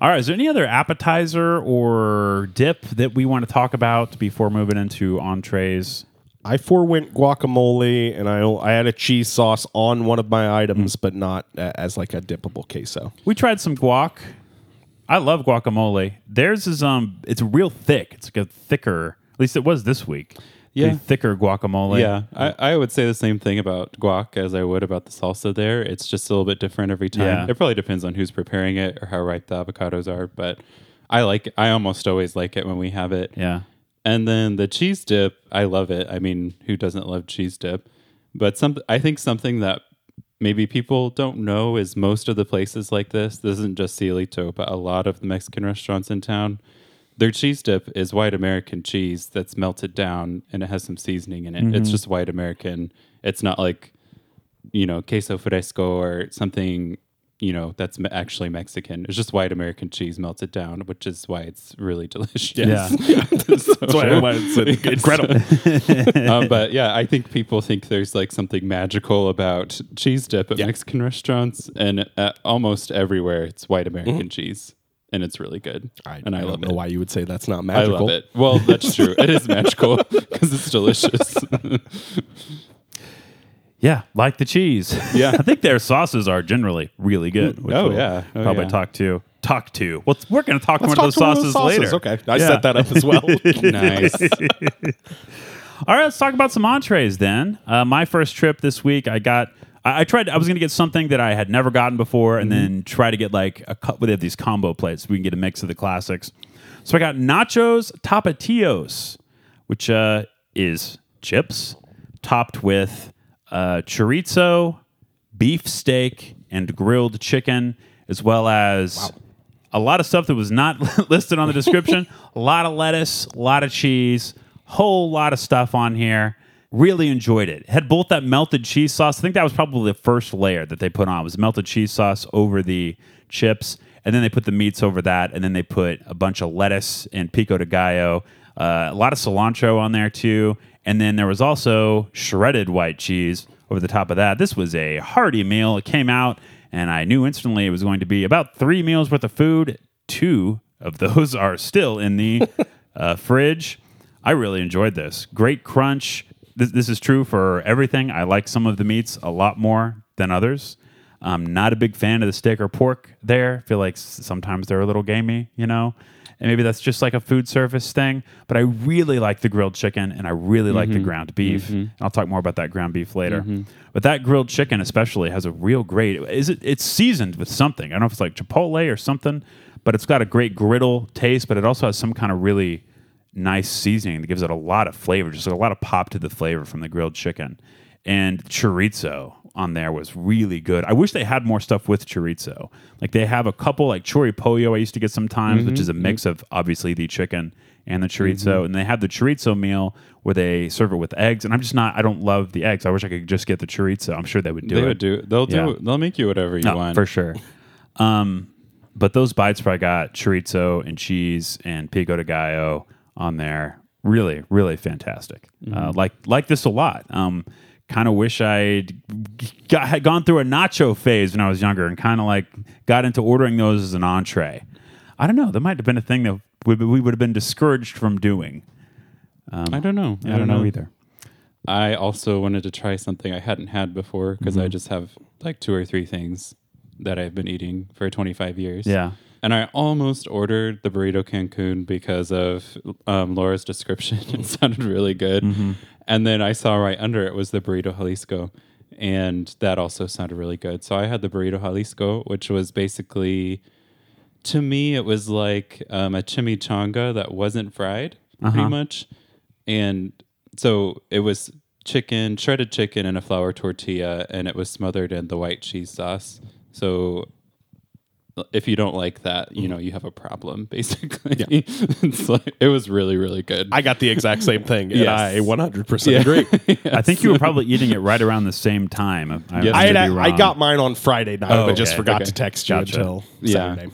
All right, is there any other appetizer or dip that we want to talk about before moving into entrees? I forewent guacamole, and I I had a cheese sauce on one of my items, but not uh, as like a dippable queso. We tried some guac. I love guacamole. Theirs is um, it's real thick. It's like a thicker. At least it was this week. Yeah. Thicker guacamole. Yeah, I, I would say the same thing about guac as I would about the salsa there. It's just a little bit different every time. Yeah. It probably depends on who's preparing it or how ripe the avocados are, but I like I almost always like it when we have it. yeah. And then the cheese dip, I love it. I mean, who doesn't love cheese dip? But some I think something that maybe people don't know is most of the places like this, this isn't just Cielito, but a lot of the Mexican restaurants in town, their cheese dip is white American cheese that's melted down and it has some seasoning in it. It's just white American. It's not like, you know, queso fresco or something, you know, that's actually Mexican. It's just white American cheese melted down, which is why it's really delicious. Yeah. That's why, why it's incredible. um, but yeah, I think people think there's like something magical about cheese dip at Mexican restaurants, and uh, almost everywhere it's white American cheese, and it's really good. I, and I, I love don't know it. why you would say that's not magical. I magical. love it. Well, that's true. it is magical because it's delicious. Yeah, like the cheese. Yeah. I think their sauces are generally really good. which Oh, we'll yeah. Oh, probably yeah. talk to. Talk to. Well, we're going to talk Let's more of those to sauces, one later. Okay, I Yeah. set that up as well. nice. All right, let's talk about some entrees then. Uh, my first trip this week, I got. I, I tried. I was going to get something that I had never gotten before, and then try to get like a. co- They have these combo plates. So We can get a mix of the classics. So I got nachos tapatios, which uh, is chips topped with uh, chorizo, beef steak, and grilled chicken, as well as a lot of stuff that was not listed on the description. a lot of lettuce, a lot of cheese, whole lot of stuff on here. Really enjoyed it. Had both that melted cheese sauce. I think that was probably the first layer that they put on was melted cheese sauce over the chips, and then they put the meats over that, and then they put a bunch of lettuce and pico de gallo, uh, a lot of cilantro on there too, and then there was also shredded white cheese over the top of that. This was a hearty meal. It came out, and I knew instantly it was going to be about three meals worth of food. Two of those are still in the uh, fridge. I really enjoyed this. Great crunch. This, this is true for everything. I like some of the meats a lot more than others. I'm not a big fan of the steak or pork there. feel like sometimes they're a little gamey, you know? And maybe that's just like a food service thing. But I really like the grilled chicken and I really like the mm-hmm. ground beef. Mm-hmm. And I'll talk more about that ground beef later. Mm-hmm. But that grilled chicken especially has a real great is it it's seasoned with something. I don't know if it's like Chipotle or something, but it's got a great griddle taste, but it also has some kind of really nice seasoning that gives it a lot of flavor, just a lot of pop to the flavor from the grilled chicken. And chorizo on there was really good. I wish they had more stuff with chorizo. Like they have a couple like chori pollo I used to get sometimes, which mm-hmm, is a mix mm-hmm. of obviously the chicken and the chorizo. Mm-hmm. And they have the chorizo meal where they serve it with eggs. And I'm just not I don't love the eggs. I wish I could just get the chorizo. I'm sure they would do they it. would do. They'll do. Yeah. They'll make you whatever you No, want. for sure. Um, but those bites where I got chorizo and cheese and pico de gallo on there. Really, really fantastic. Uh, like like this a lot. Um, kind of wish I'd got, had gone through a nacho phase when I was younger and kind of like got into ordering those as an entree. I don't know. That might have been a thing that we, we would have been discouraged from doing. I don't know. I don't know either. I also wanted to try something I hadn't had before because Mm-hmm. I just have like two or three things that I've been eating for 25 years. Yeah. And I almost ordered the burrito Cancun because of um, Laura's description. it sounded really good. Mm-hmm. And then I saw right under it was the burrito Jalisco. And that also sounded really good. So I had the burrito Jalisco, which was basically, to me, it was like um, a chimichanga that wasn't fried, Uh-huh. pretty much. And so it was chicken, shredded chicken, and a flour tortilla, and it was smothered in the white cheese sauce. So if you don't like that, you mm-hmm. know you have a problem. Basically, it's like it was really, really good. I got the exact same thing, and Yes. I 100% yeah. agree. I think you were probably eating it right around the same time. I, Yes. I I, had, I got mine on Friday night, Oh, but just forgot okay. to text you Gotcha. until Yeah. Saturday.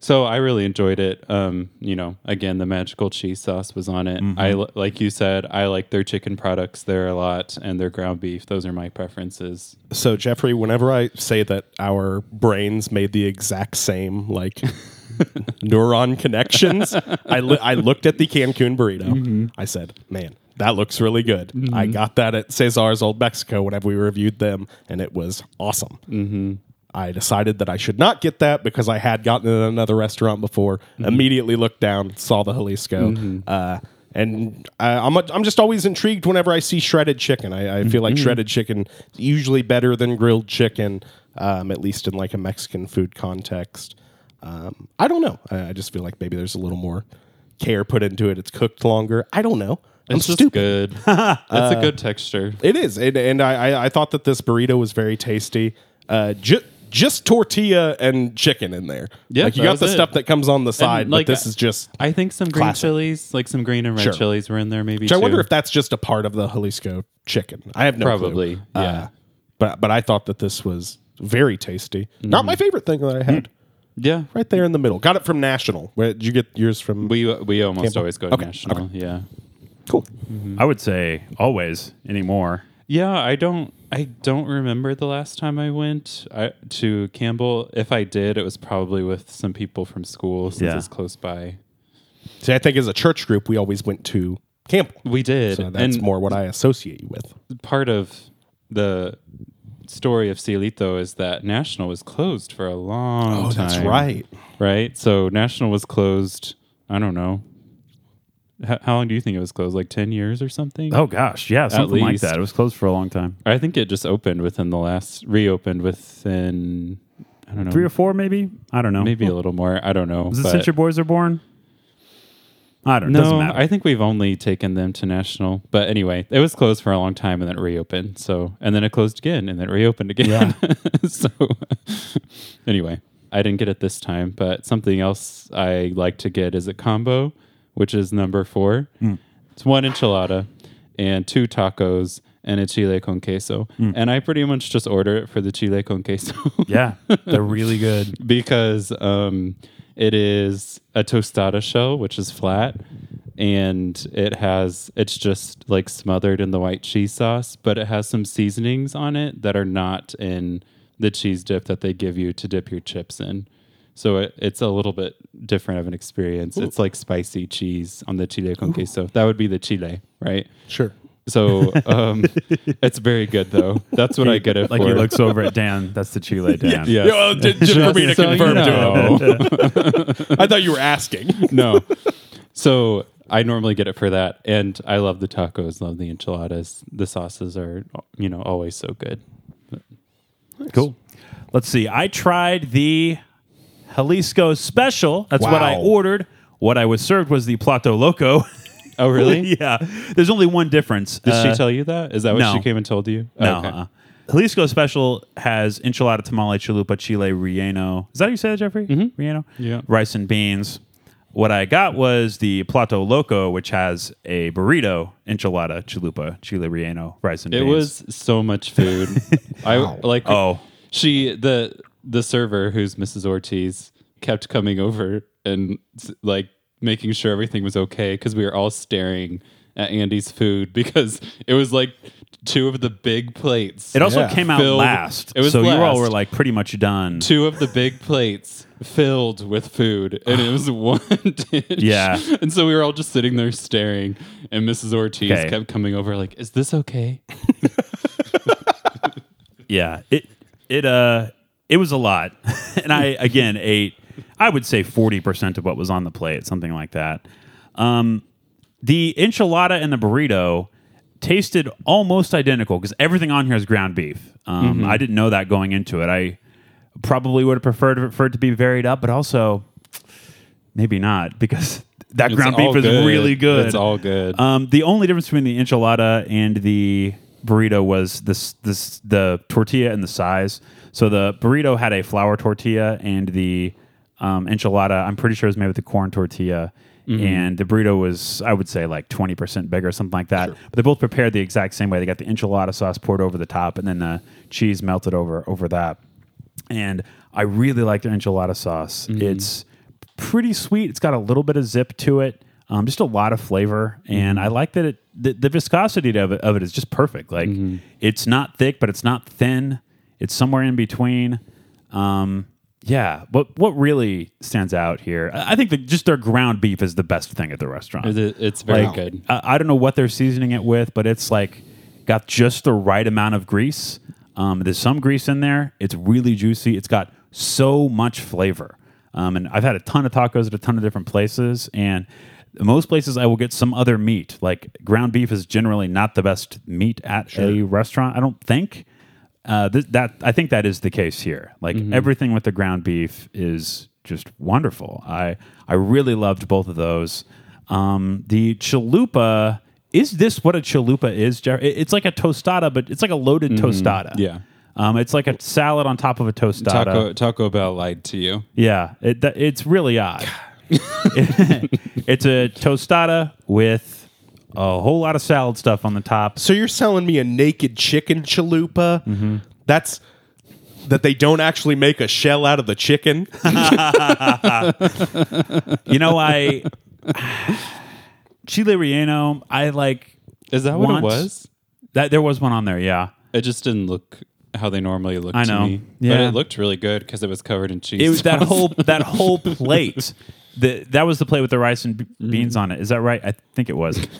So I really enjoyed it. Um, you know, again, the magical cheese sauce was on it. Mm-hmm. I like you said, I like their chicken products there a lot, and their ground beef. Those are my preferences. So Jeffrey, whenever I say that our brains made the exact same like neuron connections, I li- I looked at the Cancun burrito. I said, "Man, that looks really good." I got that at Cesar's Old Mexico whenever we reviewed them, and it was awesome. Mm-hmm. I decided that I should not get that because I had gotten it at another restaurant before. Immediately looked down, saw the Jalisco. Uh, and I, I'm I'm just always intrigued whenever I see shredded chicken. I, I feel like shredded chicken is usually better than grilled chicken, um, at least in like a Mexican food context. Um, I don't know. I, I just feel like maybe there's a little more care put into it. It's cooked longer. I don't know. I'm It's just stupid. good. it's a good texture. It is, and, and I, I I thought that this burrito was very tasty. Uh, ju- just tortilla and chicken in there. Yeah, like you got the it. stuff that comes on the side, like, but this is just. I think some green Classic. chilies, like some green and red Sure. chilies, were in there. Maybe. Which I wonder if that's just a part of the Jalisco chicken. I have no clue. Probably, yeah. Uh, but but I thought that this was very tasty. Not Mm-hmm. my favorite thing that I had. Yeah. Right there in the middle. Got it from National. Where did you get yours from? We we almost Campbell? always go to Okay, national. Yeah. cool. I would say always anymore. Yeah, I don't I don't remember the last time I went I, to Campbell. If I did, it was probably with some people from school since Yeah. it's close by. See, I think as a church group, we always went to Campbell. We did. So that's and more what I associate you with. part of the story of Cielito is that National was closed for a long time. Oh, that's right. Right? So National was closed, I don't know. H- how long do you think it was closed? Like 10 years or something? Oh gosh, yeah, something like least. that. It was closed for a long time. I think it just opened within the last, reopened within, I don't know. Three or four, maybe. I don't know. maybe a little more. I don't know. Was it since your boys are born? I don't. no. I think we've only taken them to national. But anyway, it was closed for a long time and then it reopened. So and then it closed again and then it reopened again. so anyway, I didn't get it this time, but something else I like to get is a combo, which is number four. It's one enchilada and two tacos and a chile con queso. And I pretty much just order it for the chile con queso. yeah, they're really good. because um, it is a tostada shell, which is flat, and it has it's just like smothered in the white cheese sauce, but it has some seasonings on it that are not in the cheese dip that they give you to dip your chips in. So it, it's a little bit different of an experience. It's like spicy cheese on the chile con queso. That would be the chile, right? Sure. So um, it's very good though. That's what I get it for. Like for. he looks over at Dan. That's the Chile Dan. Yes. well, j- just for me to So you confirm know. to him. I thought you were asking. no. So I normally get it for that, and I love the tacos, love the enchiladas. The sauces are, you know, always so good. Cool. Let's see. I tried the Jalisco special. That's what I Wow. ordered. What I was served was the Plato Loco. Oh, really? yeah. There's only one difference. Did Uh, she tell you that? Is that what no. she came and told you? No. Okay. uh-uh. Jalisco special has enchilada, tamale, chalupa, chile, relleno. Is that how you say that, Jeffrey? Mm-hmm. Relleno? Yeah. Rice and beans. What I got was the Plato Loco, which has a burrito, enchilada, chalupa, chile, relleno, rice and beans. It beans. was so much food. I like. Oh. she the the server who's Mrs. Ortiz kept coming over and like making sure everything was okay because we were all staring at Andy's food because it was like two of the big plates. It also Yeah. came out Filled- last. it was so you all were like pretty much done. two of the big plates filled with food and it was one dish. Yeah. And so we were all just sitting there staring and Mrs. Ortiz Okay. kept coming over like, is this okay? Yeah, it it uh it was a lot, and I again ate. I would say forty percent of what was on the plate, something like that. Um, the enchilada and the burrito tasted almost identical because everything on here is ground beef. Um, I didn't know that going into it. I probably would have preferred for it to be varied up, but also maybe not because that ground It's all beef is good. really good. It's all good. Um, the only difference between the enchilada and the burrito was this this the tortilla and the size. So the burrito had a flour tortilla, and the um, enchilada I'm pretty sure it was made with the corn tortilla. And the burrito was, I would say, like twenty percent bigger, something like that. But they both prepared the exact same way. They got the enchilada sauce poured over the top, and then the cheese melted over over that. And I really like their enchilada sauce. It's pretty sweet. It's got a little bit of zip to it. Um, just a lot of flavor, and I like that it the, the viscosity of it, of it is just perfect. Like it's not thick, but it's not thin. It's somewhere in between. Um, yeah, but what really stands out here, I think that just their ground beef is the best thing at the restaurant. It- it's very Like, good. I, I don't know what they're seasoning it with, but it's like got just the right amount of grease. Um, there's some grease in there. It's really juicy. It's got so much flavor. Um, and I've had a ton of tacos at a ton of different places, and most places I will get some other meat. Like ground beef is generally not the best meat at a restaurant. I don't think. Uh, th- that I think that is the case here. Like everything with the ground beef is just wonderful. I I really loved both of those. Um, the chalupa is this what a chalupa is? Jer- It's like a tostada, but it's like a loaded tostada. Yeah. Um, it's like a salad on top of a tostada. Taco Taco Bell lied to you. Yeah, it, th- it's really odd. it's a tostada with a whole lot of salad stuff on the top. So you're selling me a naked chicken chalupa? Mm-hmm. That's that they don't actually make a shell out of the chicken. You know, I chile relleno. I like Is that what Want- it was? that. There was one on there. Yeah, It just didn't look how they normally look I to know. me. Yeah. But it looked really good because it was covered in cheese. it was that sauce. whole that whole plate. The, that was the plate with the rice and b- mm-hmm. beans on it. Is that right? I think it was.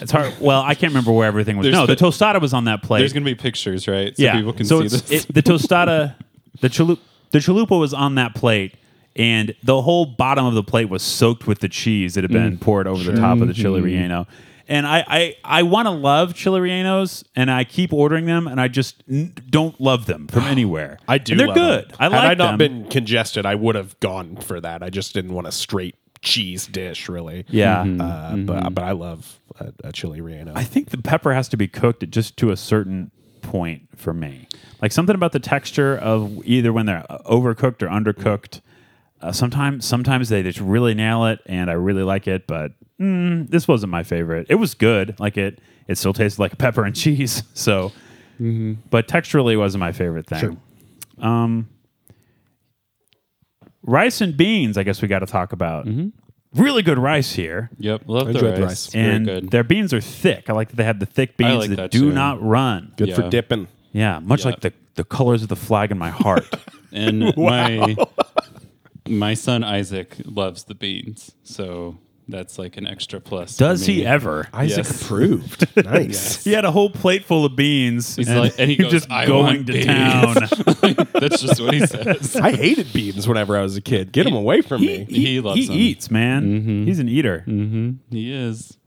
It's hard. Well, I can't remember where everything was. There's no, the fi- tostada was on that plate. There's gonna be pictures, right? So yeah, people can so see this. It, the tostada, the chalupa, the chalupa was on that plate, and the whole bottom of the plate was soaked with the cheese that had been mm. poured over the top of the chili mm-hmm. relleno. And I, I, I want to love chili rellenos, and I keep ordering them, and I just n- don't love them from anywhere. I do. And they're love good. them. I Had like I not them. been congested, I would have gone for that. I just didn't want a straight cheese dish, really. yeah. Uh, But but I love a, a chili relleno. I think the pepper has to be cooked just to a certain point for me. Like something about the texture of either when they're overcooked or undercooked. Uh, sometimes, sometimes they just really nail it, and I really like it. But mm, this wasn't my favorite. It was good. Like it, it still tasted like pepper and cheese. So, but texturally, wasn't my favorite thing. Um, rice and beans. I guess we got to talk about. Really good rice here. yep, love the enjoyed rice. the rice. Very and good. their beans are thick. I like that they have the thick beans like that, that do too. not run. Good for dipping. Yeah, much Yeah. like the, the colors of the flag in my heart. And my My son Isaac loves the beans, so that's like an extra plus. Does he ever? Isaac Yes. approved. Nice. He had a whole plate full of beans. He's and like- and he goes, just "I going want to beans." town. That's just what he says. I hated beans whenever I was a kid. Get them away from me. He loves them. he them. eats, man. Mm-hmm. He's an eater. Mm-hmm. He is.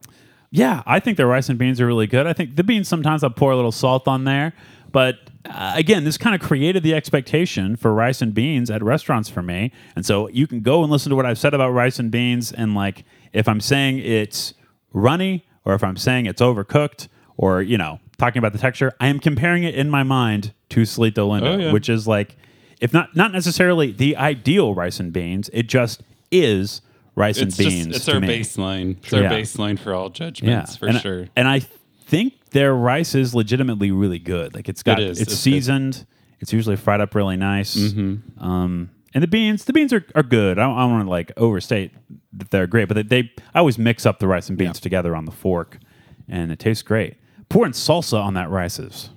Yeah, I think the rice and beans are really good. I think the beans sometimes I'll pour a little salt on there, but uh, again, this kind of created the expectation for rice and beans at restaurants for me. And so you can go and listen to what I've said about rice and beans, and like if I'm saying it's runny or if I'm saying it's overcooked or you know talking about the texture, I am comparing it in my mind to Cielito Lindo, Oh, yeah. which is like if not not necessarily the ideal rice and beans, it just is rice It's and just beans. it's our me. baseline. It's our Yeah. baseline for all judgments for and, sure. And I think their rice is legitimately really good. Like it's got It is. it's, It's good. seasoned. It's usually fried up really nice. Mm-hmm. Um, and the beans, the beans are, are good. I don't, I don't want to like overstate that they're great, but they, they I always mix up the rice and beans together on the fork, and it tastes great. Pouring salsa on that rice is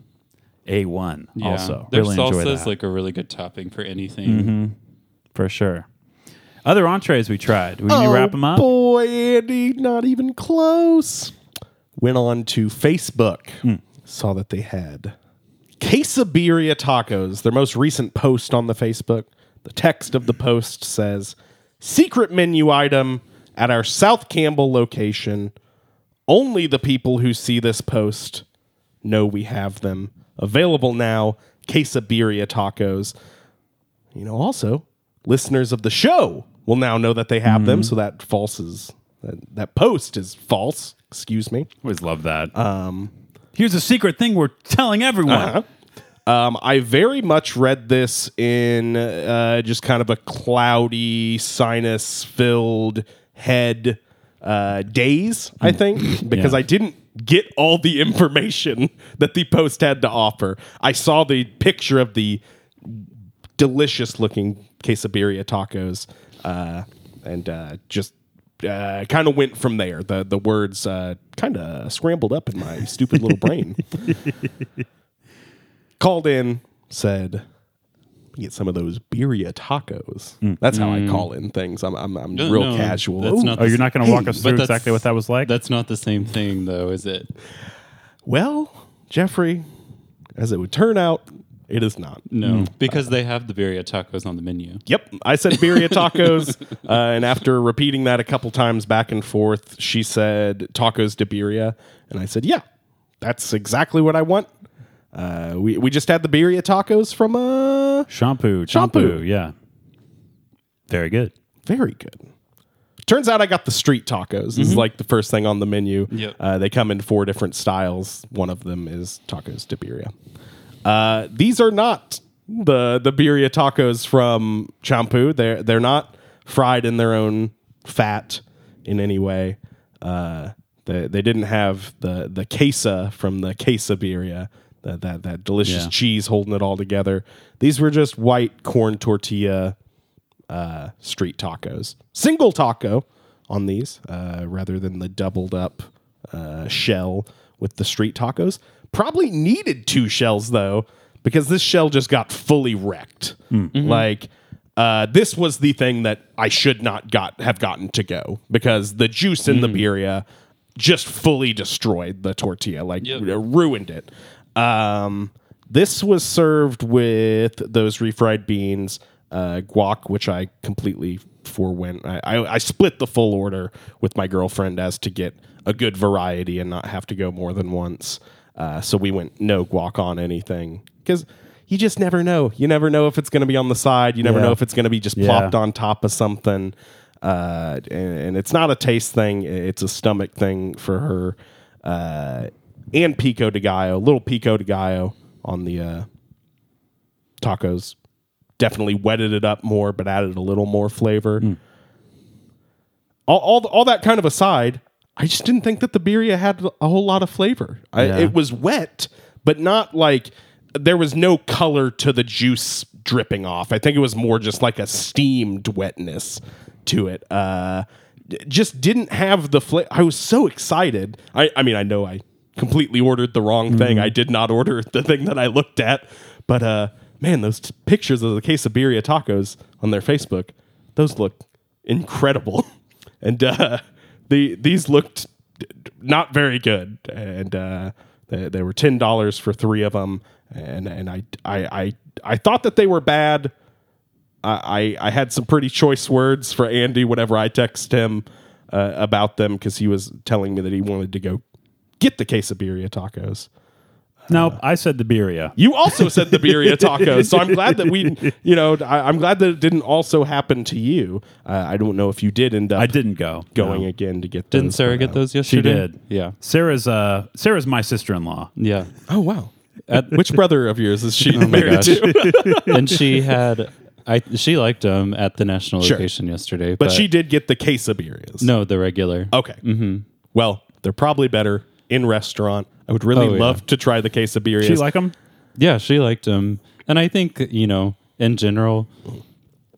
a one. yeah. Also, their really salsa enjoy is Mm-hmm. like a really good topping for anything. for sure. Other entrees we tried. We need to wrap them up. Oh, Boy, Andy, not even close. Went on to Facebook. Hmm. Saw that they had Quesabirria tacos. Their most recent post on the Facebook. The text of the post says, "Secret menu item at our South Campbell location. Only the people who see this post know we have them available now. Quesabirria tacos. You know, also listeners of the show will now know that they have them. Hmm. So that false is that, that post is false. Excuse me. Always love that. Um, Here's a secret thing we're telling everyone. Uh-huh. Um, I very much read this in uh, just kind of a cloudy, sinus filled head uh, days, I think, because Yeah. I didn't get all the information that the post had to offer. I saw the picture of the delicious looking quesabirria tacos uh, and uh, just uh, kind of went from there. The, the words uh, kind of scrambled up in my stupid little brain called in, said, "Get some of those birria tacos." That's how I call in things. I'm I'm, I'm No, real no, casual. that's Ooh. not Oh, you're not going to walk us through exactly what that was like? That's not the same thing, though, is it? well, Jeffrey, as it would turn out, it is not. No, because they have the birria tacos on the menu. Yep, I said birria tacos, uh, and after repeating that a couple times back and forth, she said tacos de birria, and I said, "Yeah, that's exactly what I want." Uh, we we just had the birria tacos from uh Shampoo, Shampoo. shampoo, yeah. Very good. Very good. Turns out I got the street tacos. This is like the first thing on the menu. Yep. Uh, they come in four different styles. One of them is tacos de birria. Uh, these are not the the birria tacos from Champu. They're they're not fried in their own fat in any way. Uh, they they didn't have the the queso from the quesabirria. That, that that delicious Yeah. cheese holding it all together. These were just white corn tortilla uh, street tacos. Single taco on these uh, rather than the doubled up uh, shell with the street tacos. Probably needed two shells though, because this shell just got fully wrecked. Like uh, this was the thing that I should not got have gotten to go because the juice in the birria just fully destroyed the tortilla, like Yep. ruined it. Um, this was served with those refried beans, uh, guac, which I completely forewent. I, I, I split the full order with my girlfriend as to get a good variety and not have to go more than once. Uh, so we went no guac on anything because you just never know. You never know if it's going to be on the side. You never Yeah. know if it's going to be just Yeah. plopped on top of something. Uh, and, and it's not a taste thing; it's a stomach thing for her. Uh, and pico de gallo, little pico de gallo on the uh, tacos. Definitely wetted it up more, but added a little more flavor. All, all, all that kind of aside, I just didn't think that the birria had a whole lot of flavor. I, Yeah. it was wet, but not like there was no color to the juice dripping off. I think it was more just like a steamed wetness to it. Uh, just didn't have the flavor. I was so excited. I, I mean, I know I completely ordered the wrong thing. I did not order the thing that I looked at, but uh, man, those t- pictures of the quesabirria tacos on their Facebook, those look incredible, and uh, the these looked not very good, and uh, they, they were ten dollars for three of them, and and I I I, I thought that they were bad. I, I I had some pretty choice words for Andy whenever I text him uh, about them because he was telling me that he wanted to go get the quesadilla tacos. Nope, I said the birria. You also said the birria tacos, so I'm glad that we, you know, I, I'm glad that it didn't also happen to you. Uh, I don't know if you did end up I didn't go. going No. again to get. Didn't those, Sarah get those She yesterday? did. Yeah. Sarah's uh Sarah's my sister-in-law. Yeah. Oh wow! At, Which brother of yours is she oh my married gosh. to? and she had I she liked them at the national Sure. location yesterday, But she did get the quesadillas. no the regular. Okay. Mm-hmm. Well, they're probably better in restaurant. I would really Oh, yeah. love to try the quesadillas. She like them? Yeah, she liked them, and I think you know in general,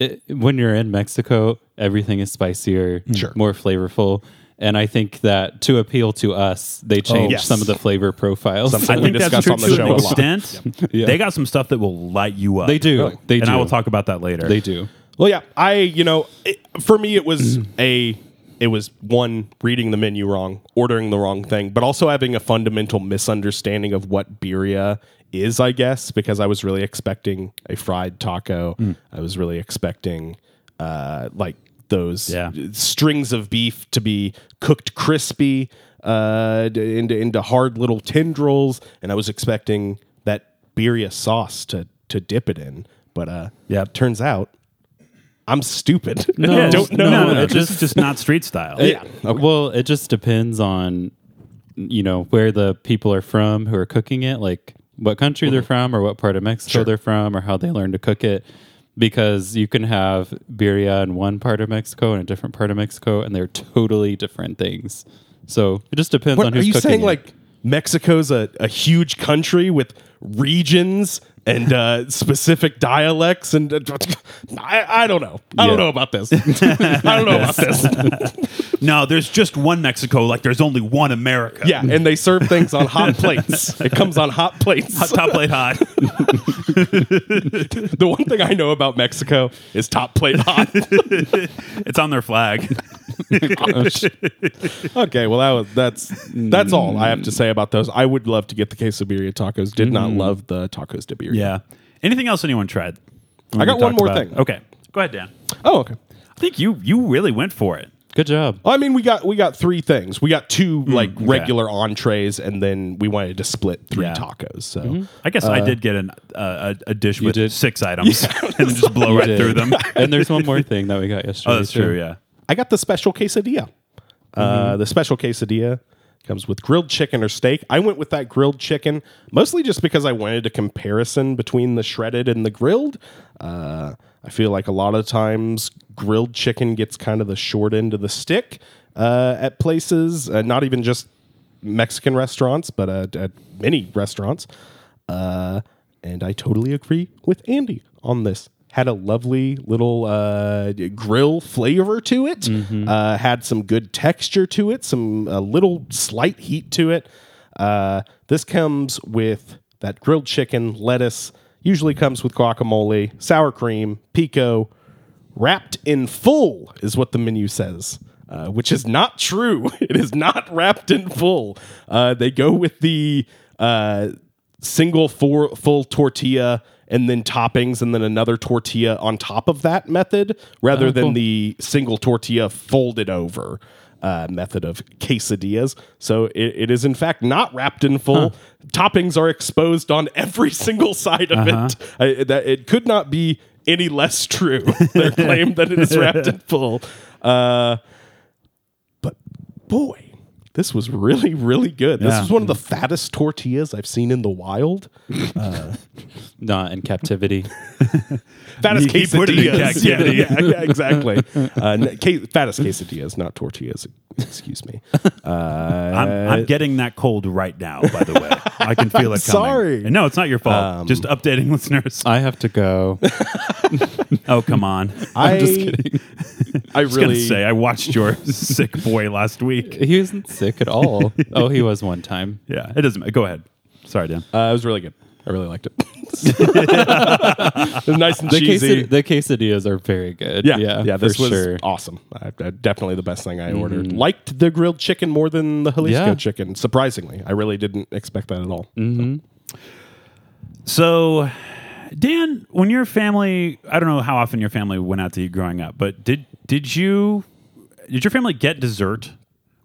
it, when you're in Mexico, everything is spicier, Sure. more flavorful. And I think that to appeal to us, they oh, changed yes. some of the flavor profiles. I we think that's discuss true on the to show an lot. extent. Yeah. They got some stuff that will light you up. They do. Really? They and do. I will talk about that later. They do. Well, yeah, I you know, it, for me it was a it was one reading the menu wrong, ordering the wrong thing, but also having a fundamental misunderstanding of what birria is, I guess, because I was really expecting a fried taco. I was really expecting uh like those Yeah. strings of beef to be cooked crispy uh into into hard little tendrils and I was expecting that birria sauce to to dip it in. But uh Yeah. turns out I'm stupid. No, I don't know. No, no, it's just just not street style. yeah. Well, it just depends on you know where the people are from who are cooking it, like what country they're mm-hmm. from, or what part of Mexico Sure. they're from, or how they learn to cook it. Because you can have birria in one part of Mexico and a different part of Mexico, and they're totally different things. So it just depends What, on who's cooking. are you cooking saying it. like Mexico's a, a huge country with regions and uh, specific dialects and uh, I, I don't know. I don't Yeah. know about this. I don't know about this. No, there's just one Mexico. Like there's only one America. Yeah, and they serve things on hot plates. It comes on hot plates. Hot, top plate hot. the one thing I know about Mexico is top plate hot. it's on their flag. okay, well that was that's that's all I have to say about those. I would love to get the quesadilla tacos. Did not mm. love the tacos de birria. yeah. Anything else anyone tried? I got one more about- thing. Okay, go ahead, Dan. Oh, okay. I think you you really went for it. Good job. I mean, we got we got three things. We got two mm, like okay. regular entrees, and then we wanted to split three Yeah. tacos. So mm-hmm. I guess I uh, did get an, uh, a, a dish with did? six items and just blow right Did. through them. and there's one more thing that we got yesterday. Oh, that's too. true. Yeah. I got the special quesadilla. Uh, the special quesadilla comes with grilled chicken or steak. I went with that grilled chicken mostly just because I wanted a comparison between the shredded and the grilled. Uh, I feel like a lot of times grilled chicken gets kind of the short end of the stick uh, at places, uh, not even just Mexican restaurants, but uh, at many restaurants. Uh, and I totally agree with Andy on this. Had a lovely little uh, grill flavor to it. Uh, had some good texture to it. Some a little slight heat to it. Uh, this comes with that grilled chicken, lettuce. Usually comes with guacamole, sour cream, pico, wrapped in full is what the menu says. Uh, which is not true. It is not wrapped in full. Uh, they go with the uh, single four, full tortilla and then toppings and then another tortilla on top of that method rather than cool. the single tortilla folded over uh, method of quesadillas. So it, it is in fact not wrapped in full. Toppings are exposed on every single side of it. I, that it could not be any less true. Their claim that it is wrapped in full. Uh, but boy, this was really, really good. This Yeah. was one of the fattest tortillas I've seen in the wild. Not in captivity. Fattest He- he put it in quesadillas. captivity. Yeah, yeah, yeah, exactly. Uh, n- ca- fattest quesadillas, not tortillas. Excuse me. Uh, I'm, I'm getting that cold right now, by the way. I can feel it coming. sorry. No, it's not your fault. Just updating listeners. I have to go. Oh, come on. I'm just kidding. I I was going to really say, I watched your sick boy last week. He wasn't sick at all. oh, he was one time. Yeah, it doesn't. matter. Go ahead. Sorry, Dan. Uh, it was really good. I really liked it. it was nice and The, cheesy. quesad- the quesadillas are very good. yeah, yeah, yeah. This for was sure. awesome. I, I- definitely the best thing I ordered. Liked the grilled chicken more than the Jalisco Yeah. chicken. Surprisingly, I really didn't expect that at all. So, Dan, when your family, I don't know how often your family went out to eat growing up, but did did you did your family get dessert?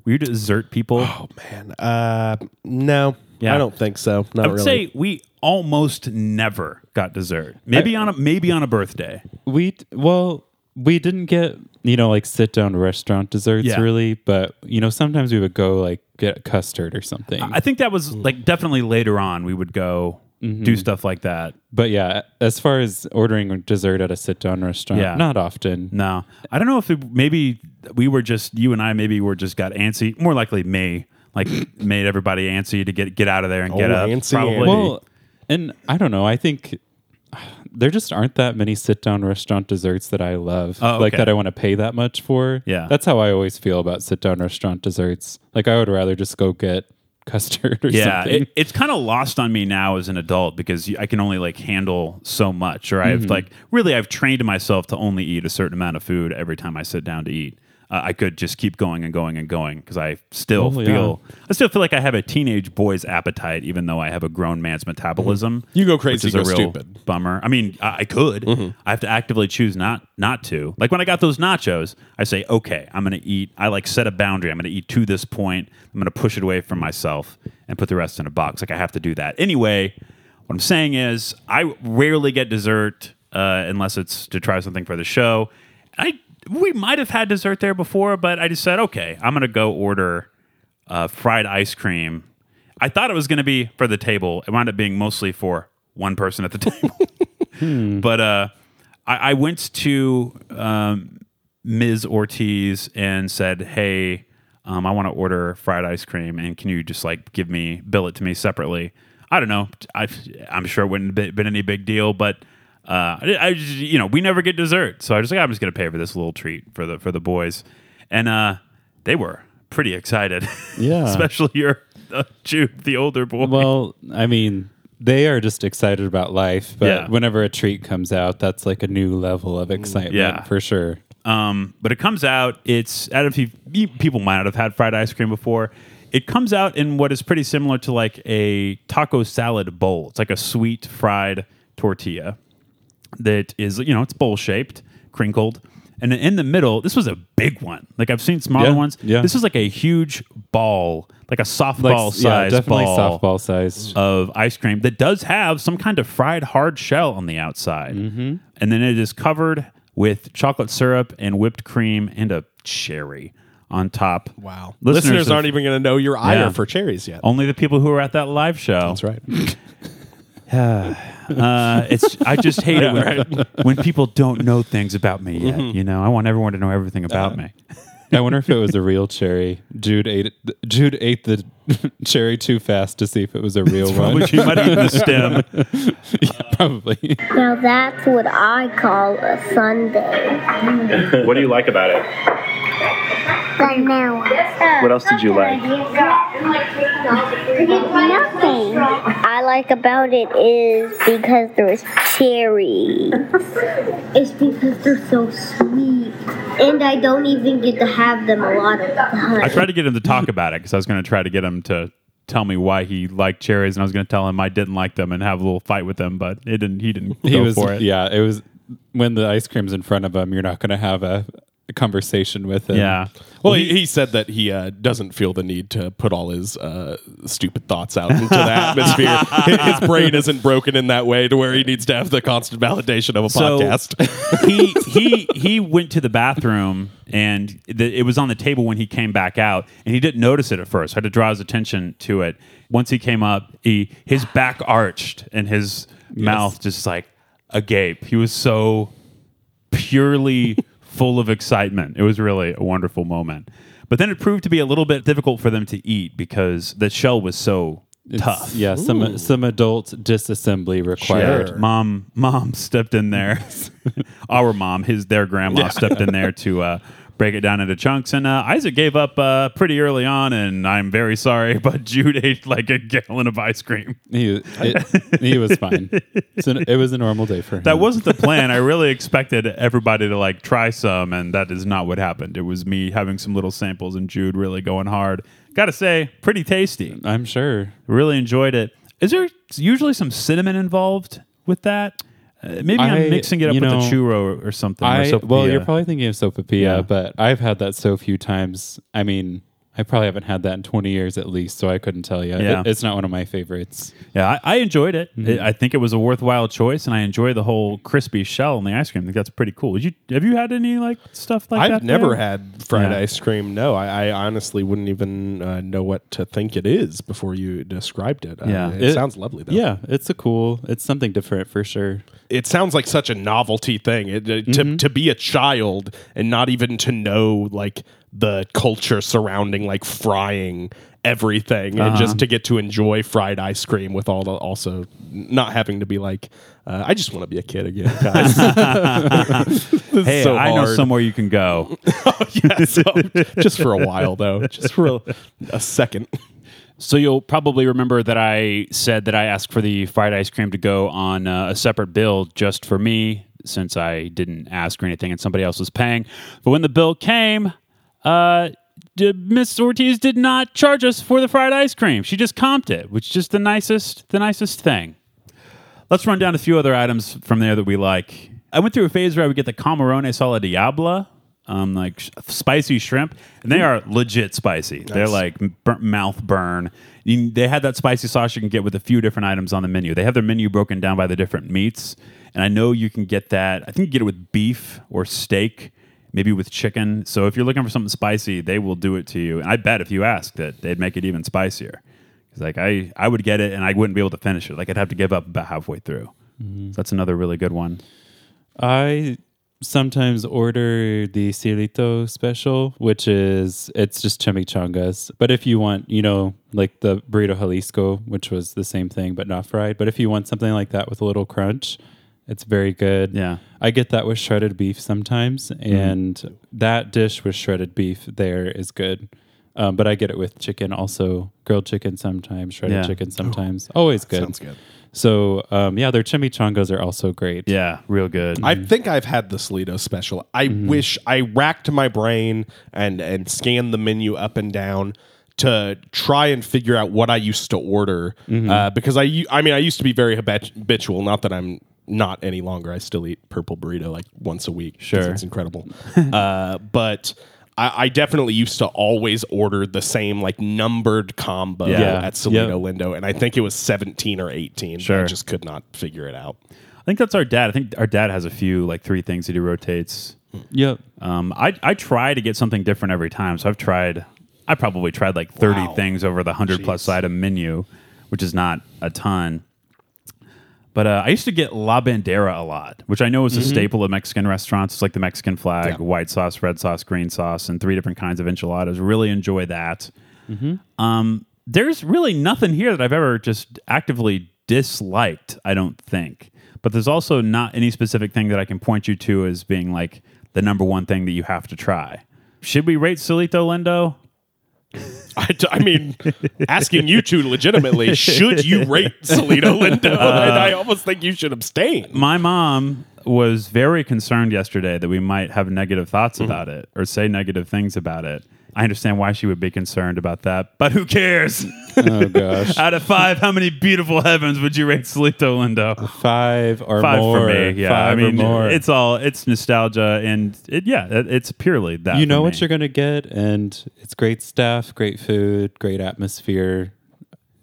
Were you dessert people? Oh man, uh, no, Yeah. I don't think so. Not I would really. say we almost never got dessert. Maybe on a maybe on a birthday. We well, we didn't get you know like sit down restaurant desserts Yeah. really, but you know sometimes we would go like get custard or something. I think that was like definitely later on we would go Mm-hmm. do stuff like that. but yeah, as far as ordering dessert at a sit down restaurant, Yeah. not often. No, I don't know if it, maybe we were just you and I maybe were just got antsy. More likely me, like made everybody antsy to get get out of there and get Oh, up. antsy Probably. Andy. Well, and I don't know. I think there just aren't that many sit down restaurant desserts that I love, Oh, like that I want to pay that much for. Yeah. that's how I always feel about sit down restaurant desserts. Like I would rather just go get custard or yeah, something. it, it's kind of lost on me now as an adult because I can only like handle so much, or I've Mm-hmm. like really I've trained myself to only eat a certain amount of food every time I sit down to eat. Uh, I could just keep going and going and going because I still feel I still feel like I have a teenage boy's appetite, even though I have a grown man's metabolism. You go which crazy, is go a real stupid. bummer. I mean, I, I could. I have to actively choose not not to. Like when I got those nachos, I say, okay, I'm going to eat. I like set a boundary. I'm going to eat to this point. I'm going to push it away from myself and put the rest in a box. Like I have to do that anyway. What I'm saying is, I rarely get dessert uh, unless it's to try something for the show. I we might have had dessert there before, but I just said, okay, I'm going to go order uh, fried ice cream. I thought it was going to be for the table. It wound up being mostly for one person at the table. But uh, I, I went to um, Ms. Ortiz and said, "Hey, um, I want to order fried ice cream, and can you just like give me bill it to me separately?" I don't know. I, I'm sure it wouldn't have been any big deal, but uh, I, I just, you know we never get dessert, so I was like, I'm just gonna pay for this little treat for the for the boys, and uh, they were pretty excited. Yeah. especially your uh, Jude, the older boy. Well, I mean, they are just excited about life, but Yeah. whenever a treat comes out, that's like a new level of excitement Yeah. for sure. Um, but it comes out. It's I don't know if people might not have had fried ice cream before. It comes out in what is pretty similar to like a taco salad bowl. It's like a sweet fried tortilla that is you know it's bowl shaped, crinkled, and in the middle. This was a big one. Like I've seen smaller Yeah, ones. yeah. This is like a huge ball, like a softball Like, size yeah, definitely ball softball size. of ice cream that does have some kind of fried hard shell on the outside. Mm-hmm. And then it is covered with chocolate syrup and whipped cream and a cherry on top. Wow, Listeners listeners, aren't even going to know your ire Yeah. for cherries yet. Only the people who were at that live show. That's right. Uh, it's I just hate it when, when people don't know things about me yet. Mm-hmm. You know, I want everyone to know everything about Uh, me. I wonder if it was a real cherry. Jude ate it, Jude ate the cherry too fast to see if it was a real one. Which you might have eaten the stem. yeah, probably. Now that's what I call a sundae. What do you like about it? Vanilla. What else did you like? Nothing. I like about it is because there's cherries. it's because they're so sweet. And I don't even get to have them a lot of times. I tried to get him to talk about it because I was going to try to get him to tell me why he liked cherries, and I was going to tell him I didn't like them and have a little fight with him, but it didn't. He didn't He go was for it. yeah, it was when the ice cream's in front of him, you're not going to have a, a conversation with him. Yeah. Well, he, he said that he uh, doesn't feel the need to put all his uh, stupid thoughts out into the atmosphere. his, brain isn't broken in that way to where he needs to have the constant validation of a So podcast. he he he went to the bathroom and the, it was on the table when he came back out, and he didn't notice it at first. I had to draw his attention to it. Once he came up, he his back arched and his mouth just like agape. He was so purely full of excitement. It was really a wonderful moment. But then it proved to be a little bit difficult for them to eat because the shell was so It's- tough. Yeah, some some adult disassembly required. Sure. Mom, mom stepped in there. Our mom, his their grandma stepped in there to uh, break it down into chunks. And uh, Isaac gave up uh, pretty early on, and I'm very sorry, but Jude ate like a gallon of ice cream. He it, he was fine. It was a normal day for him. That wasn't the plan. I really expected everybody to like try some, and that is not what happened. It was me having some little samples and Jude really going hard. Gotta say, pretty tasty. I'm sure. Really enjoyed it. Is there usually some cinnamon involved with that? Uh, maybe I, am mixing it up with know, a churro or something. or I well, you're probably thinking of sopapilla, Yeah. but I've had that so few times. I mean, I probably haven't had that in 20 years at least, so I couldn't tell you. Yeah. It- it's not one of my favorites. Yeah, I, I enjoyed it. Mm-hmm. I I think it was a worthwhile choice, and I enjoy the whole crispy shell in the ice cream. I think that's pretty cool. Did you have you had any like stuff like that? I've never there? had fried Yeah. ice cream. No, I, I honestly wouldn't even uh, know what to think it is before you described it. Uh, Yeah. it, It- sounds lovely though. Yeah, it's a cool. It's something different for sure. it sounds like such a novelty thing it, it- to Mm-hmm. to be a child and not even to know like the culture surrounding like frying everything and Uh-huh. just to get to enjoy fried ice cream with all the also not having to be like uh, I just want to be a kid again guys. Hey, so I know somewhere you can go. yeah, so, just for a while though just for a, a second So you'll probably remember that I said that I asked for the fried ice cream to go on uh, a separate bill just for me, since I didn't ask or anything, and somebody else was paying. But when the bill came, uh, Miss Ortiz did not charge us for the fried ice cream. She just comped it, which is just the nicest, the nicest thing. Let's run down a few other items from there that we like. I went through a phase where I would get the camarones a la diabla, um, like sh- spicy shrimp, and they are legit spicy. They're like bur- mouth burn. You, they had that spicy sauce you can get with a few different items on the menu. They have their menu broken down by the different meats, and I know you can get that. I think you get it with beef or steak, maybe with chicken. So if you're looking for something spicy, they will do it to you. And I bet if you ask that they'd make it even spicier. 'Cause, like I, I would get it and I wouldn't be able to finish it. Like I'd have to give up about halfway through. Mm-hmm. So that's another really good one. I sometimes order the Cielito special, which is it's just chimichangas. But if you want, you know, like the burrito Jalisco, which was the same thing but not fried. But if you want something like that with a little crunch, it's very good. Yeah. I get that with shredded beef sometimes, and that dish with shredded beef there is good. Um, but I get it with chicken also, grilled chicken sometimes, shredded Yeah. chicken sometimes. Always good. sounds good So um, yeah, their chimichangas are also great. Yeah, real good. I think I've had the Cielito special. I wish I racked my brain and and scanned the menu up and down to try and figure out what I used to order uh, because I mean I used to be very habitual. Not that I'm not any longer. I still eat purple burrito like once a week. Sure. it's incredible. uh, but. I, I definitely used to always order the same like numbered combo Yeah. at Cielito Yep. Lindo, and I think it was seventeen or eighteen. Sure. I just could not figure it out. I think that's our dad. I think our dad has a few like three things that he rotates. Yep. Um, I I try to get something different every time. So I've tried. I probably tried like thirty Wow. things over the hundred plus item menu, which is not a ton. But uh, I used to get La Bandera a lot, which I know is a staple of Mexican restaurants. It's like the Mexican flag, Yeah. white sauce, red sauce, green sauce, and three different kinds of enchiladas. Really enjoy that. Um, there's really nothing here that I've ever just actively disliked, I don't think. But there's also not any specific thing that I can point you to as being like the number one thing that you have to try. Should we rate Cielito Lindo? I, I mean, asking you two legitimately, should you rate Cielito Lindo? Uh, and I almost think you should abstain. My mom was very concerned yesterday that we might have negative thoughts mm-hmm. about it or say negative things about it. I understand why she would be concerned about that, but who cares? Oh gosh. Out of five, how many beautiful heavens would you rate Cielito Lindo? Five or Five more. for me. Yeah, Five I mean, or more. it's all it's nostalgia, and it, yeah, it, it's purely that. you know for what you're gonna get, and it's great staff, great food, great atmosphere.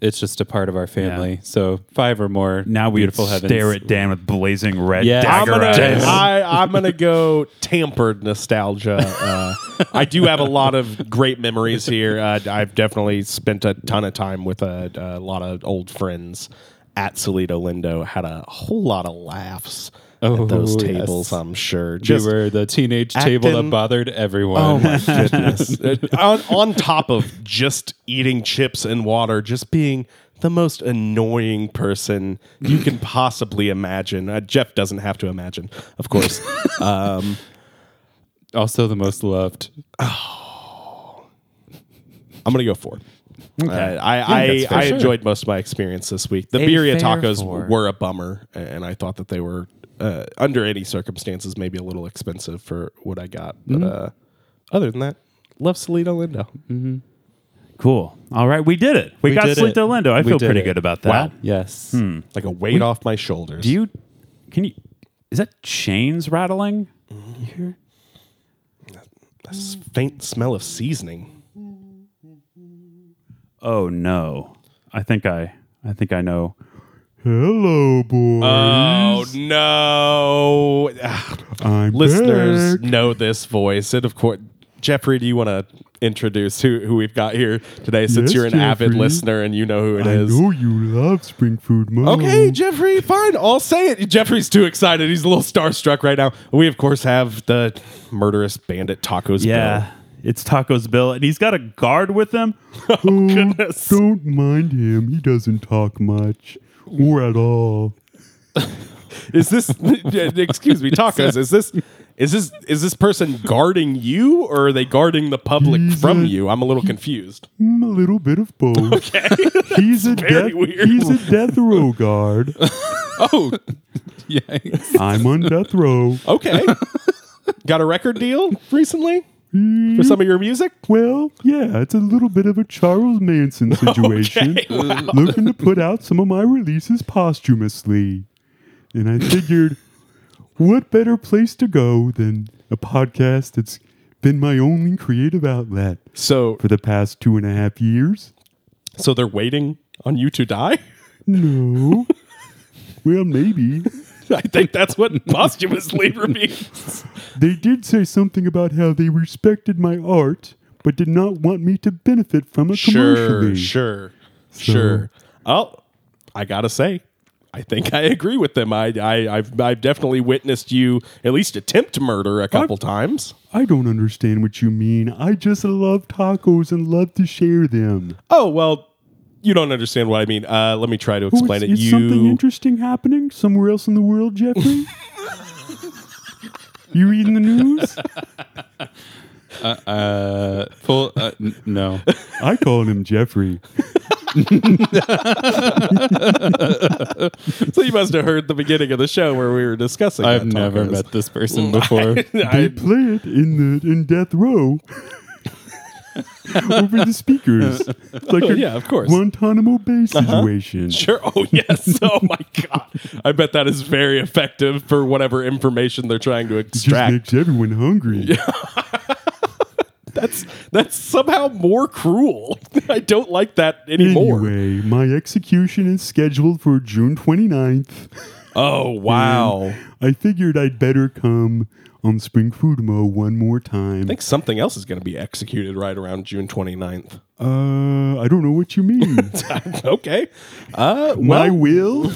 It's just a part of our family. So five or more. now we beautiful heavens. stare at Dan with blazing red Yeah. I'm gonna, eyes. I, I'm gonna go tampered nostalgia. Uh, I do have a lot of great memories here. Uh, I've definitely spent a ton of time with a, a lot of old friends at Cielito Lindo. Had a whole lot of laughs Oh, at those yes. tables. I'm sure. We Just were the teenage table that bothered everyone. Oh my goodness! On, on top of just eating chips and water, just being the most annoying person you can possibly imagine. Uh, Jeff doesn't have to imagine, of course. um, also the most loved. I'm gonna go four. Uh, I I, I sure. enjoyed most of my experience this week. The A birria tacos four. were a bummer, and I thought that they were uh, under any circumstances maybe a little expensive for what I got. But Mm-hmm. uh, other than that, love Cielito Lindo. Cool. All right, we did it. We, We got did Sleep. Lindo. I We feel pretty it. good about that. Yes. Like a weight off my shoulders. Do you? Can you? Is that chains rattling? You hear? S- faint smell of seasoning? Oh no! I think I. I think I know. Hello, boy. Oh no! I'm Listeners back. know this voice, and of course, Jeffrey. Do you want to introduce who who we've got here today? Since Yes, you're an avid listener and you know who it I is. know you love Spring Food Mo. Okay, Jeffrey, fine. I'll say it. Jeffrey's too excited. He's a little starstruck right now. We, of course, have the murderous bandit tacos. Bill. Yeah, it's Tacos Bill, and he's got a guard with him. Oh, goodness. Don't mind him. He doesn't talk much or at all. Is this? excuse me, tacos. Is this? Is this? Is this person guarding you, or are they guarding the public He's from a- you? I'm a little confused. Mm, a little bit of both. Okay. He's a death. weird. He's a death row guard. Oh, Yikes. I'm on death row. okay. Got a record deal recently for mm. some of your music? Well, yeah, it's a little bit of a Charles Manson situation. Looking to put out some of my releases posthumously. And I figured, what better place to go than a podcast that's been my only creative outlet So, for the past two and a half years? so they're waiting on you to die. No. well, maybe. I think that's what posthumously means. They did say something about how they respected my art, but did not want me to benefit from it Sure, commercially. sure, sure. Oh, I gotta say, I think I agree with them. I, I, I've, I've definitely witnessed you at least attempt murder a couple times. I don't understand what you mean. I just love tacos and love to share them. Oh well, you don't understand what I mean. Uh, let me try to Oh, explain is, it. is You, something interesting happening somewhere else in the world, Jeffrey? you reading the news? Uh, uh, full. Uh, n- no. I call him Jeffrey. so you must have heard the beginning of the show where we were discussing. I've that never met this person before. They I, play it in the in death row over the speakers. It's like oh, a yeah, of course. Guantanamo Bay uh-huh. situation. Sure. Oh yes. Oh my god. I bet that is very effective for whatever information they're trying to extract. It just makes everyone hungry. That's that's somehow more cruel. I don't like that anymore. Anyway, my execution is scheduled for June 29th. Oh wow. I figured I'd better come on Spring Food Mo one more time. I think something else is going to be executed right around June 29th. Uh, I don't know what you mean. okay. Uh, My will?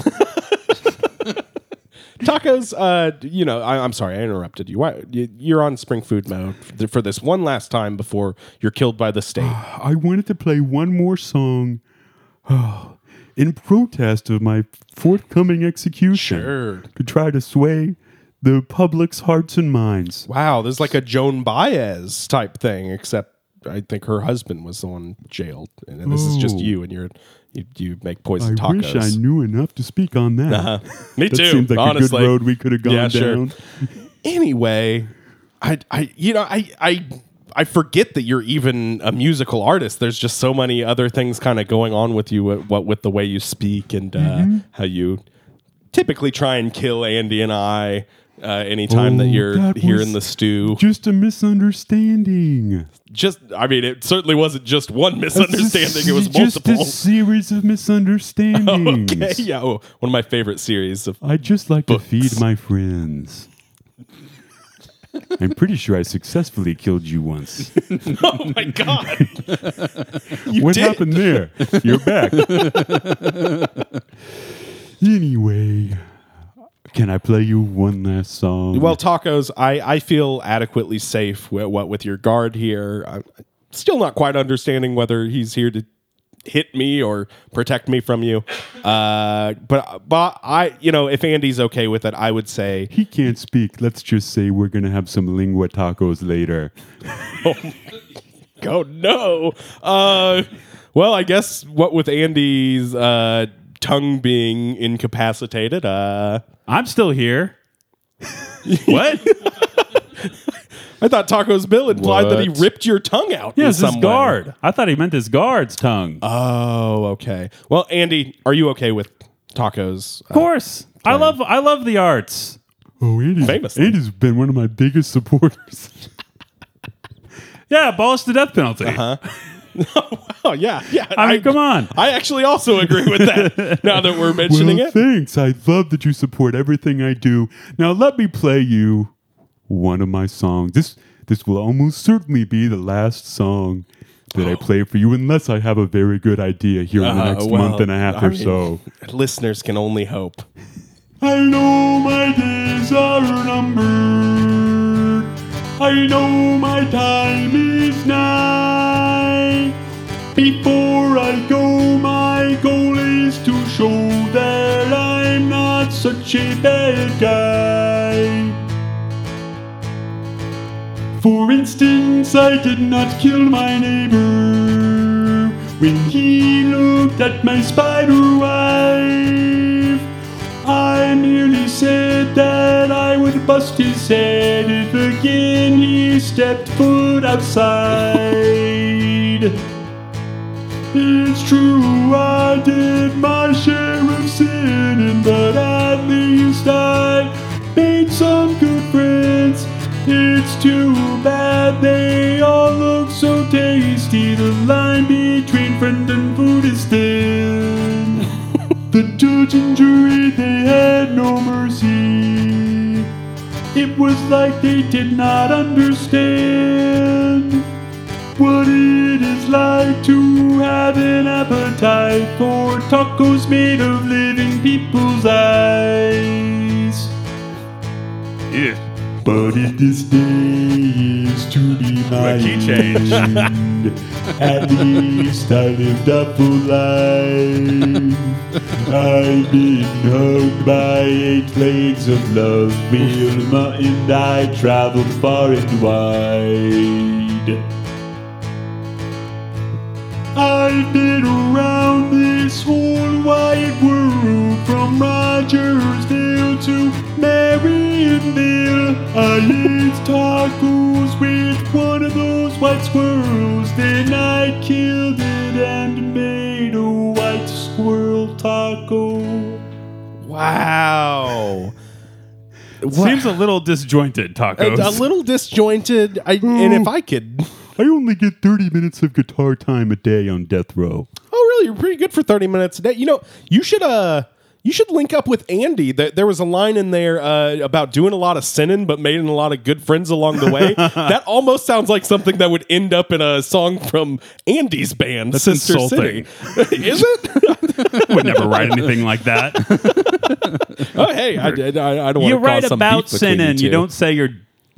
tacos. Uh, you know, I, I'm sorry, I interrupted you. Why, you. You're on spring food mode for this one last time before you're killed by the state. I wanted to play one more song in protest of my forthcoming execution Sure. to try to sway the public's hearts and minds. Wow, this is like a Joan Baez type thing, except I think her husband was the one jailed, and this is just Oh. you, and you're you, you make I poison tacos. wish I knew enough to speak on that. Uh-huh. Me That too. seems like honestly. a good road we could have gone Yeah, sure. down. anyway, I, I, you know, I, I, I forget that you're even a musical artist. There's just so many other things kind of going on with you, what with the way you speak and uh, Mm-hmm. how you typically try and kill Andy and I uh, anytime that Oh, you're that here in the stew. Just a misunderstanding. Just, I mean, it certainly wasn't just one misunderstanding. It was just multiple. a series of misunderstandings. Okay, yeah, oh, one of my favorite series of. I just like to feed my friends. I'm pretty sure I successfully killed you once. Oh my god! You what did. happened there? You're back. anyway, can I play you one last song? Well, tacos, I, I feel adequately safe with what with your guard here. I'm still not quite understanding whether he's here to hit me or protect me from you. Uh, but but I, you know, if Andy's okay with it, I would say He can't speak. Let's just say we're gonna have some lengua tacos later. Oh no. Uh, well, I guess what with Andy's uh, tongue being incapacitated. Uh, I'm still here. what? I thought Taco's Bill implied that he What? ripped your tongue out. Yeah, in it's his some way. guard. I thought he meant his guard's tongue. Oh, okay. Well, Andy, are you okay with tacos? of course. I love I love the arts. Oh, Andy's, Famously. Andy's been one of my biggest supporters. Yeah, abolish the death penalty. Uh huh. Oh yeah, yeah. I mean, come on. I actually also agree with that. now that we're mentioning well, it, thanks. I love that you support everything I do. Now let me play you one of my songs. This this will almost certainly be the last song that I play for you, unless I have a very good idea here in the Uh, next well, month and a half or so. listeners can only hope. I know my days are numbered. I know my time is nigh. Before I go, my goal is to show that I'm not such a bad guy. For instance, I did not kill my neighbor when he looked at my spider wife. I merely said that I would bust his head if again he stepped foot outside. It's true, I did my share of sinning, but at least I made some good friends. It's too bad they all look so tasty. The line between friend and food is thin. the judge and jury, they had no mercy. It was like they did not understand what it is like to have an appetite for tacos made of living people's eyes. Yeah. But if this day is to be my key change. at least I lived a full life. I've been hugged by eight legs of love, Wilma, and I traveled far and wide. I've been around I ate tacos with one of those white squirrels. Then I killed it and made a white squirrel taco. Wow. Seems a little disjointed, a, tacos. a little disjointed. I, and if I could, I only get 30 minutes of guitar time a day on death row. oh really, you're pretty good for thirty minutes a day. You know, you should uh, you should link up with Andy. There, there was a line in there uh, about doing a lot of sinning, but making a lot of good friends along the way. that almost sounds like something that would end up in a song from Andy's band, That's Sister insulting. City. Is it? would never write anything like that. oh, hey, I, did. I, I don't. you want to write cause some about beef sinning. two. You don't say you're.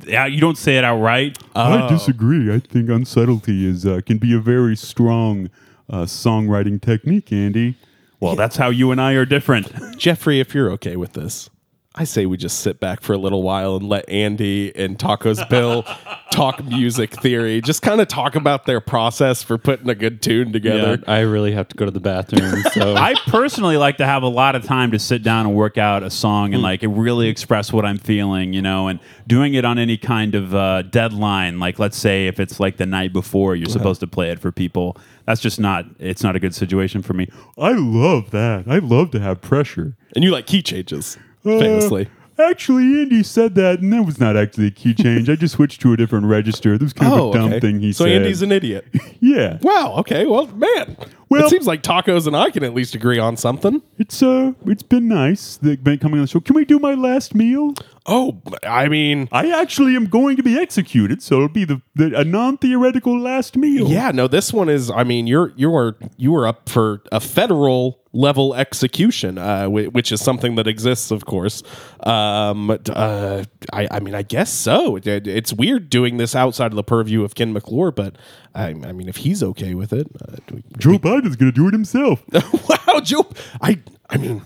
Yeah, you don't say it outright. I disagree. I think unsubtlety is uh, can be a very strong uh, songwriting technique, Andy. Well, that's how you and I are different. Jeffrey, if you're okay with this, I say we just sit back for a little while and let Andy and Tacos Bill talk music theory. Just kind of talk about their process for putting a good tune Yeah, together. I really have to go to the bathroom. So I personally like to have a lot of time to sit down and work out a song and like really express what I'm feeling, you know, and doing it on any kind of uh, deadline. Like, let's say if it's like the night before, you're supposed to play it for people. That's just not. It's not a good situation for me. I love that. I love to have pressure. And you like key changes, Uh, famously. Actually, Andy said that, and that was not actually a key change. I just switched to a different register. That was kind of a dumb thing he Oh, so said. Andy's an idiot. yeah. wow. Okay. Well, man. Well- it seems like tacos and I can at least agree on something. It's uh, it's been nice that been coming on the show. Can we do my last meal? Oh, I mean, I actually am going to be executed, so it'll be the, the a non theoretical last meal. yeah. No, this one is. I mean, you're you are you are up for a federal level execution, uh, whi- which is something that exists, of course. Um, uh, I, I mean, I guess so. It- it- it's weird doing this outside of the purview of Ken McClure, but I, I mean, if he's okay with it, uh, do we- Joe Biden's going to do it himself. wow, Joe. I I mean,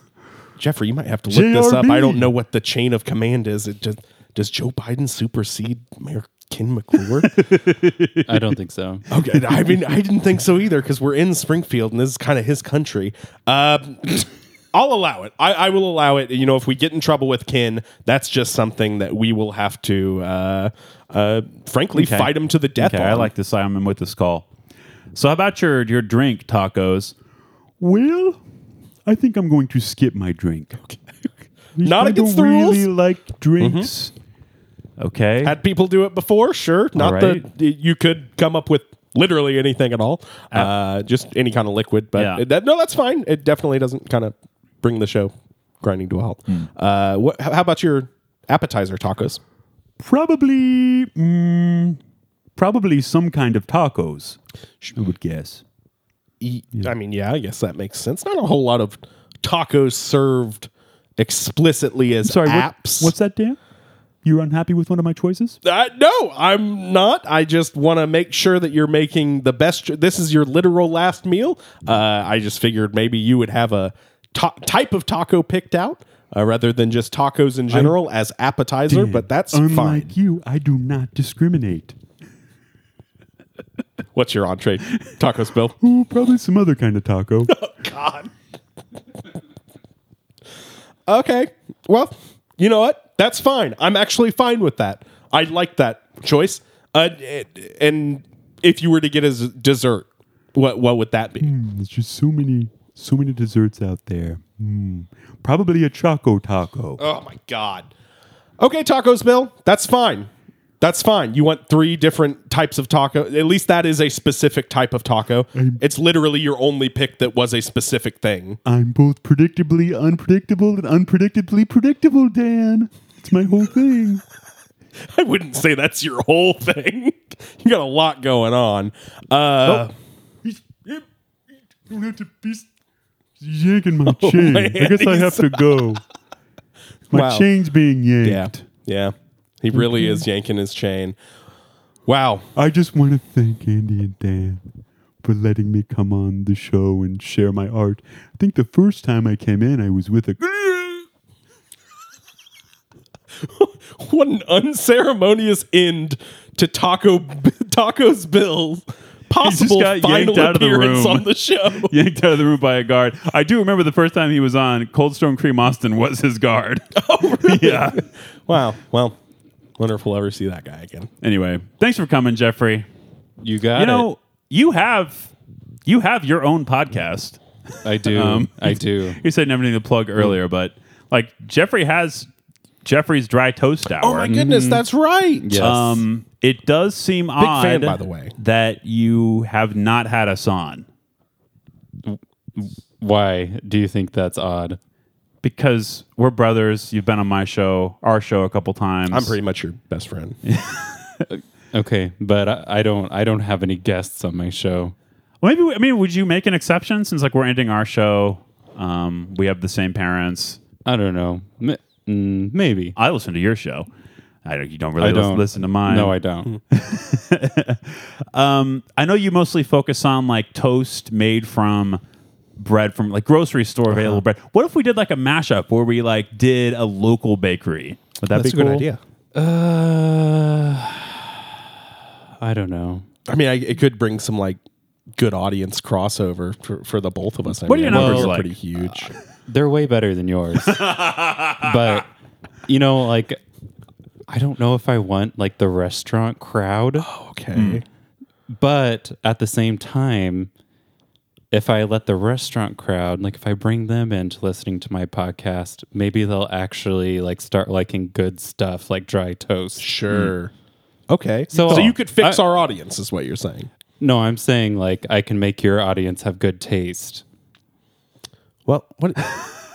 Jeffrey, you might have to look this up. I don't know what the chain of command is. It just does Joe Biden supersede Mayor Ken McClure? I don't think so. okay, I mean, I didn't think so either because we're in Springfield and this is kind of his country. Um, I'll allow it. I, I will allow it. You know, if we get in trouble with Ken, that's just something that we will have to, uh, uh, frankly, Okay. fight him to the death. Okay, on. I like this. I'm with this call. So, how about your your drink tacos? Well, I think I'm going to skip my drink. Okay. Not I against don't the really like drinks. Okay, Had people do it before, sure. Not right. that you could come up with literally anything at all, uh, just any kind of liquid. But Yeah. that, no, that's fine. It definitely doesn't kind of bring the show grinding to a halt. Uh, what, how about your appetizer tacos? Probably, mm, probably some kind of tacos. I would guess. I mean, yeah, I guess that makes sense. Not a whole lot of tacos served explicitly as Sorry, what- apps. what's that, Dan? You're unhappy with one of my choices? Uh, no, I'm not. I just want to make sure that you're making the best. This is your literal last meal. Uh, I just figured maybe you would have a ta- type of taco picked out uh, rather than just tacos in general as appetizer. Dan, but that's unlike fine. you. I do not discriminate. What's your entree? Tacos, Bill. Ooh, probably some other kind of taco. oh, God. okay. Well, you know what? That's fine. I'm actually fine with that. I like that choice. Uh, and if you were to get a dessert, what what would that be? There's just so many, so many desserts out there. Mm, probably a choco taco. Oh my god. Okay, tacos, Bill. That's fine. That's fine. You want three different types of taco. At least that is a specific type of taco. it's literally your only pick that was a specific thing. I'm both predictably unpredictable and unpredictably predictable, Dan. It's my whole thing. I wouldn't say that's your whole thing. you got a lot going on. Uh, He's, you don't have to be yanking my oh, chain. man, I guess I have to go. My Wow. chain's being yanked. Yeah. He really is yanking his chain. Wow. I just want to thank Andy and Dan for letting me come on the show and share my art. I think the first time I came in, I was with a. What an unceremonious end to Taco Tacos Bill possible got final yanked out of the room. on the show. yanked out of the room by a guard. I do remember the first time he was on Cold Stone Cream Austin was his guard. Oh, really? yeah. Wow. Well, wonder if we'll ever see that guy again. Anyway, thanks for coming, Jeffrey. You got you know, you have you have your own podcast. I do. Um, I do. You said everything to plug earlier, but like Jeffrey has Jeffrey's dry toast hour. Oh my goodness, that's right. Yes. Um, it does seem odd, fan, by the way. that you have not had us on Why do you think that's odd? because we're brothers. You've been on my show, our show, a couple times. I'm pretty much your best friend. Okay, but I, I don't. I don't have any guests on my show. Well, maybe I mean, would you make an exception since like we're ending our show? Um, we have the same parents. I don't know. M- mm, maybe. I listen to your show. I don't, you don't really I don't listen to mine. No, I don't. Um, I know you mostly focus on like toast made from bread from like grocery store Uh-huh. available bread. What if we did like a mashup where we like did a local bakery? Would that That's a be good idea. Uh, I don't know. I mean, I, it could bring some like good audience crossover for, for the both of us. I What are mean, your numbers they're like? Pretty huge. They're way better than yours. but you know, like I don't know if I want like the restaurant crowd. Oh, okay. Hmm. But at the same time, if I let the restaurant crowd, like if I bring them into listening to my podcast, maybe they'll actually like start liking good stuff like dry toast. Sure. Hmm. Okay. So- So, you could fix I- our audience, is what you're saying. No, I'm saying like I can make your audience have good taste. Well, what?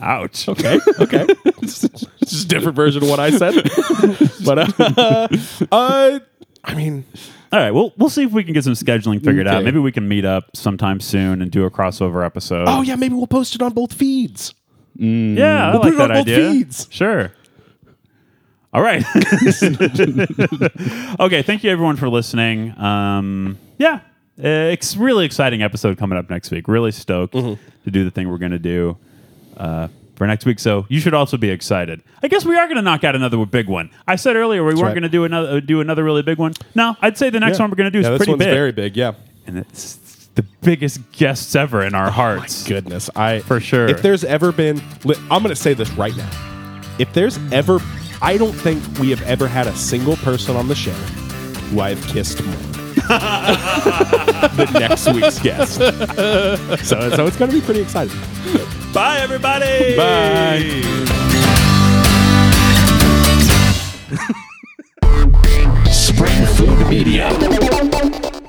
Ouch. Okay. Okay. it's just a different version of what I said. but uh, uh, I mean, All right, well, we'll see if we can get some scheduling figured out. Maybe we can meet up sometime soon and do a crossover episode. oh yeah, maybe we'll post it on both feeds. yeah, I We'll like put it on that both idea. feeds. Sure. All right. okay. Thank you, everyone, for listening. Um, yeah, uh, it's really exciting episode coming up next week. Really stoked to do the thing we're going to do uh, for next week. So you should also be excited. I guess we are going to knock out another big one. I said earlier we weren't right. going to do another uh, do another really big one. No, I'd say the next Yeah. one we're going to do is yeah, this pretty big, very big. Yeah. and it's the biggest guests ever in our hearts. Goodness, I For sure. If there's ever been, I'm going to say this right now. If there's ever, I don't think we have ever had a single person on the show who I've kissed more than next week's guest. so, so it's going to be pretty exciting. Bye, everybody. Bye. Springfield Media.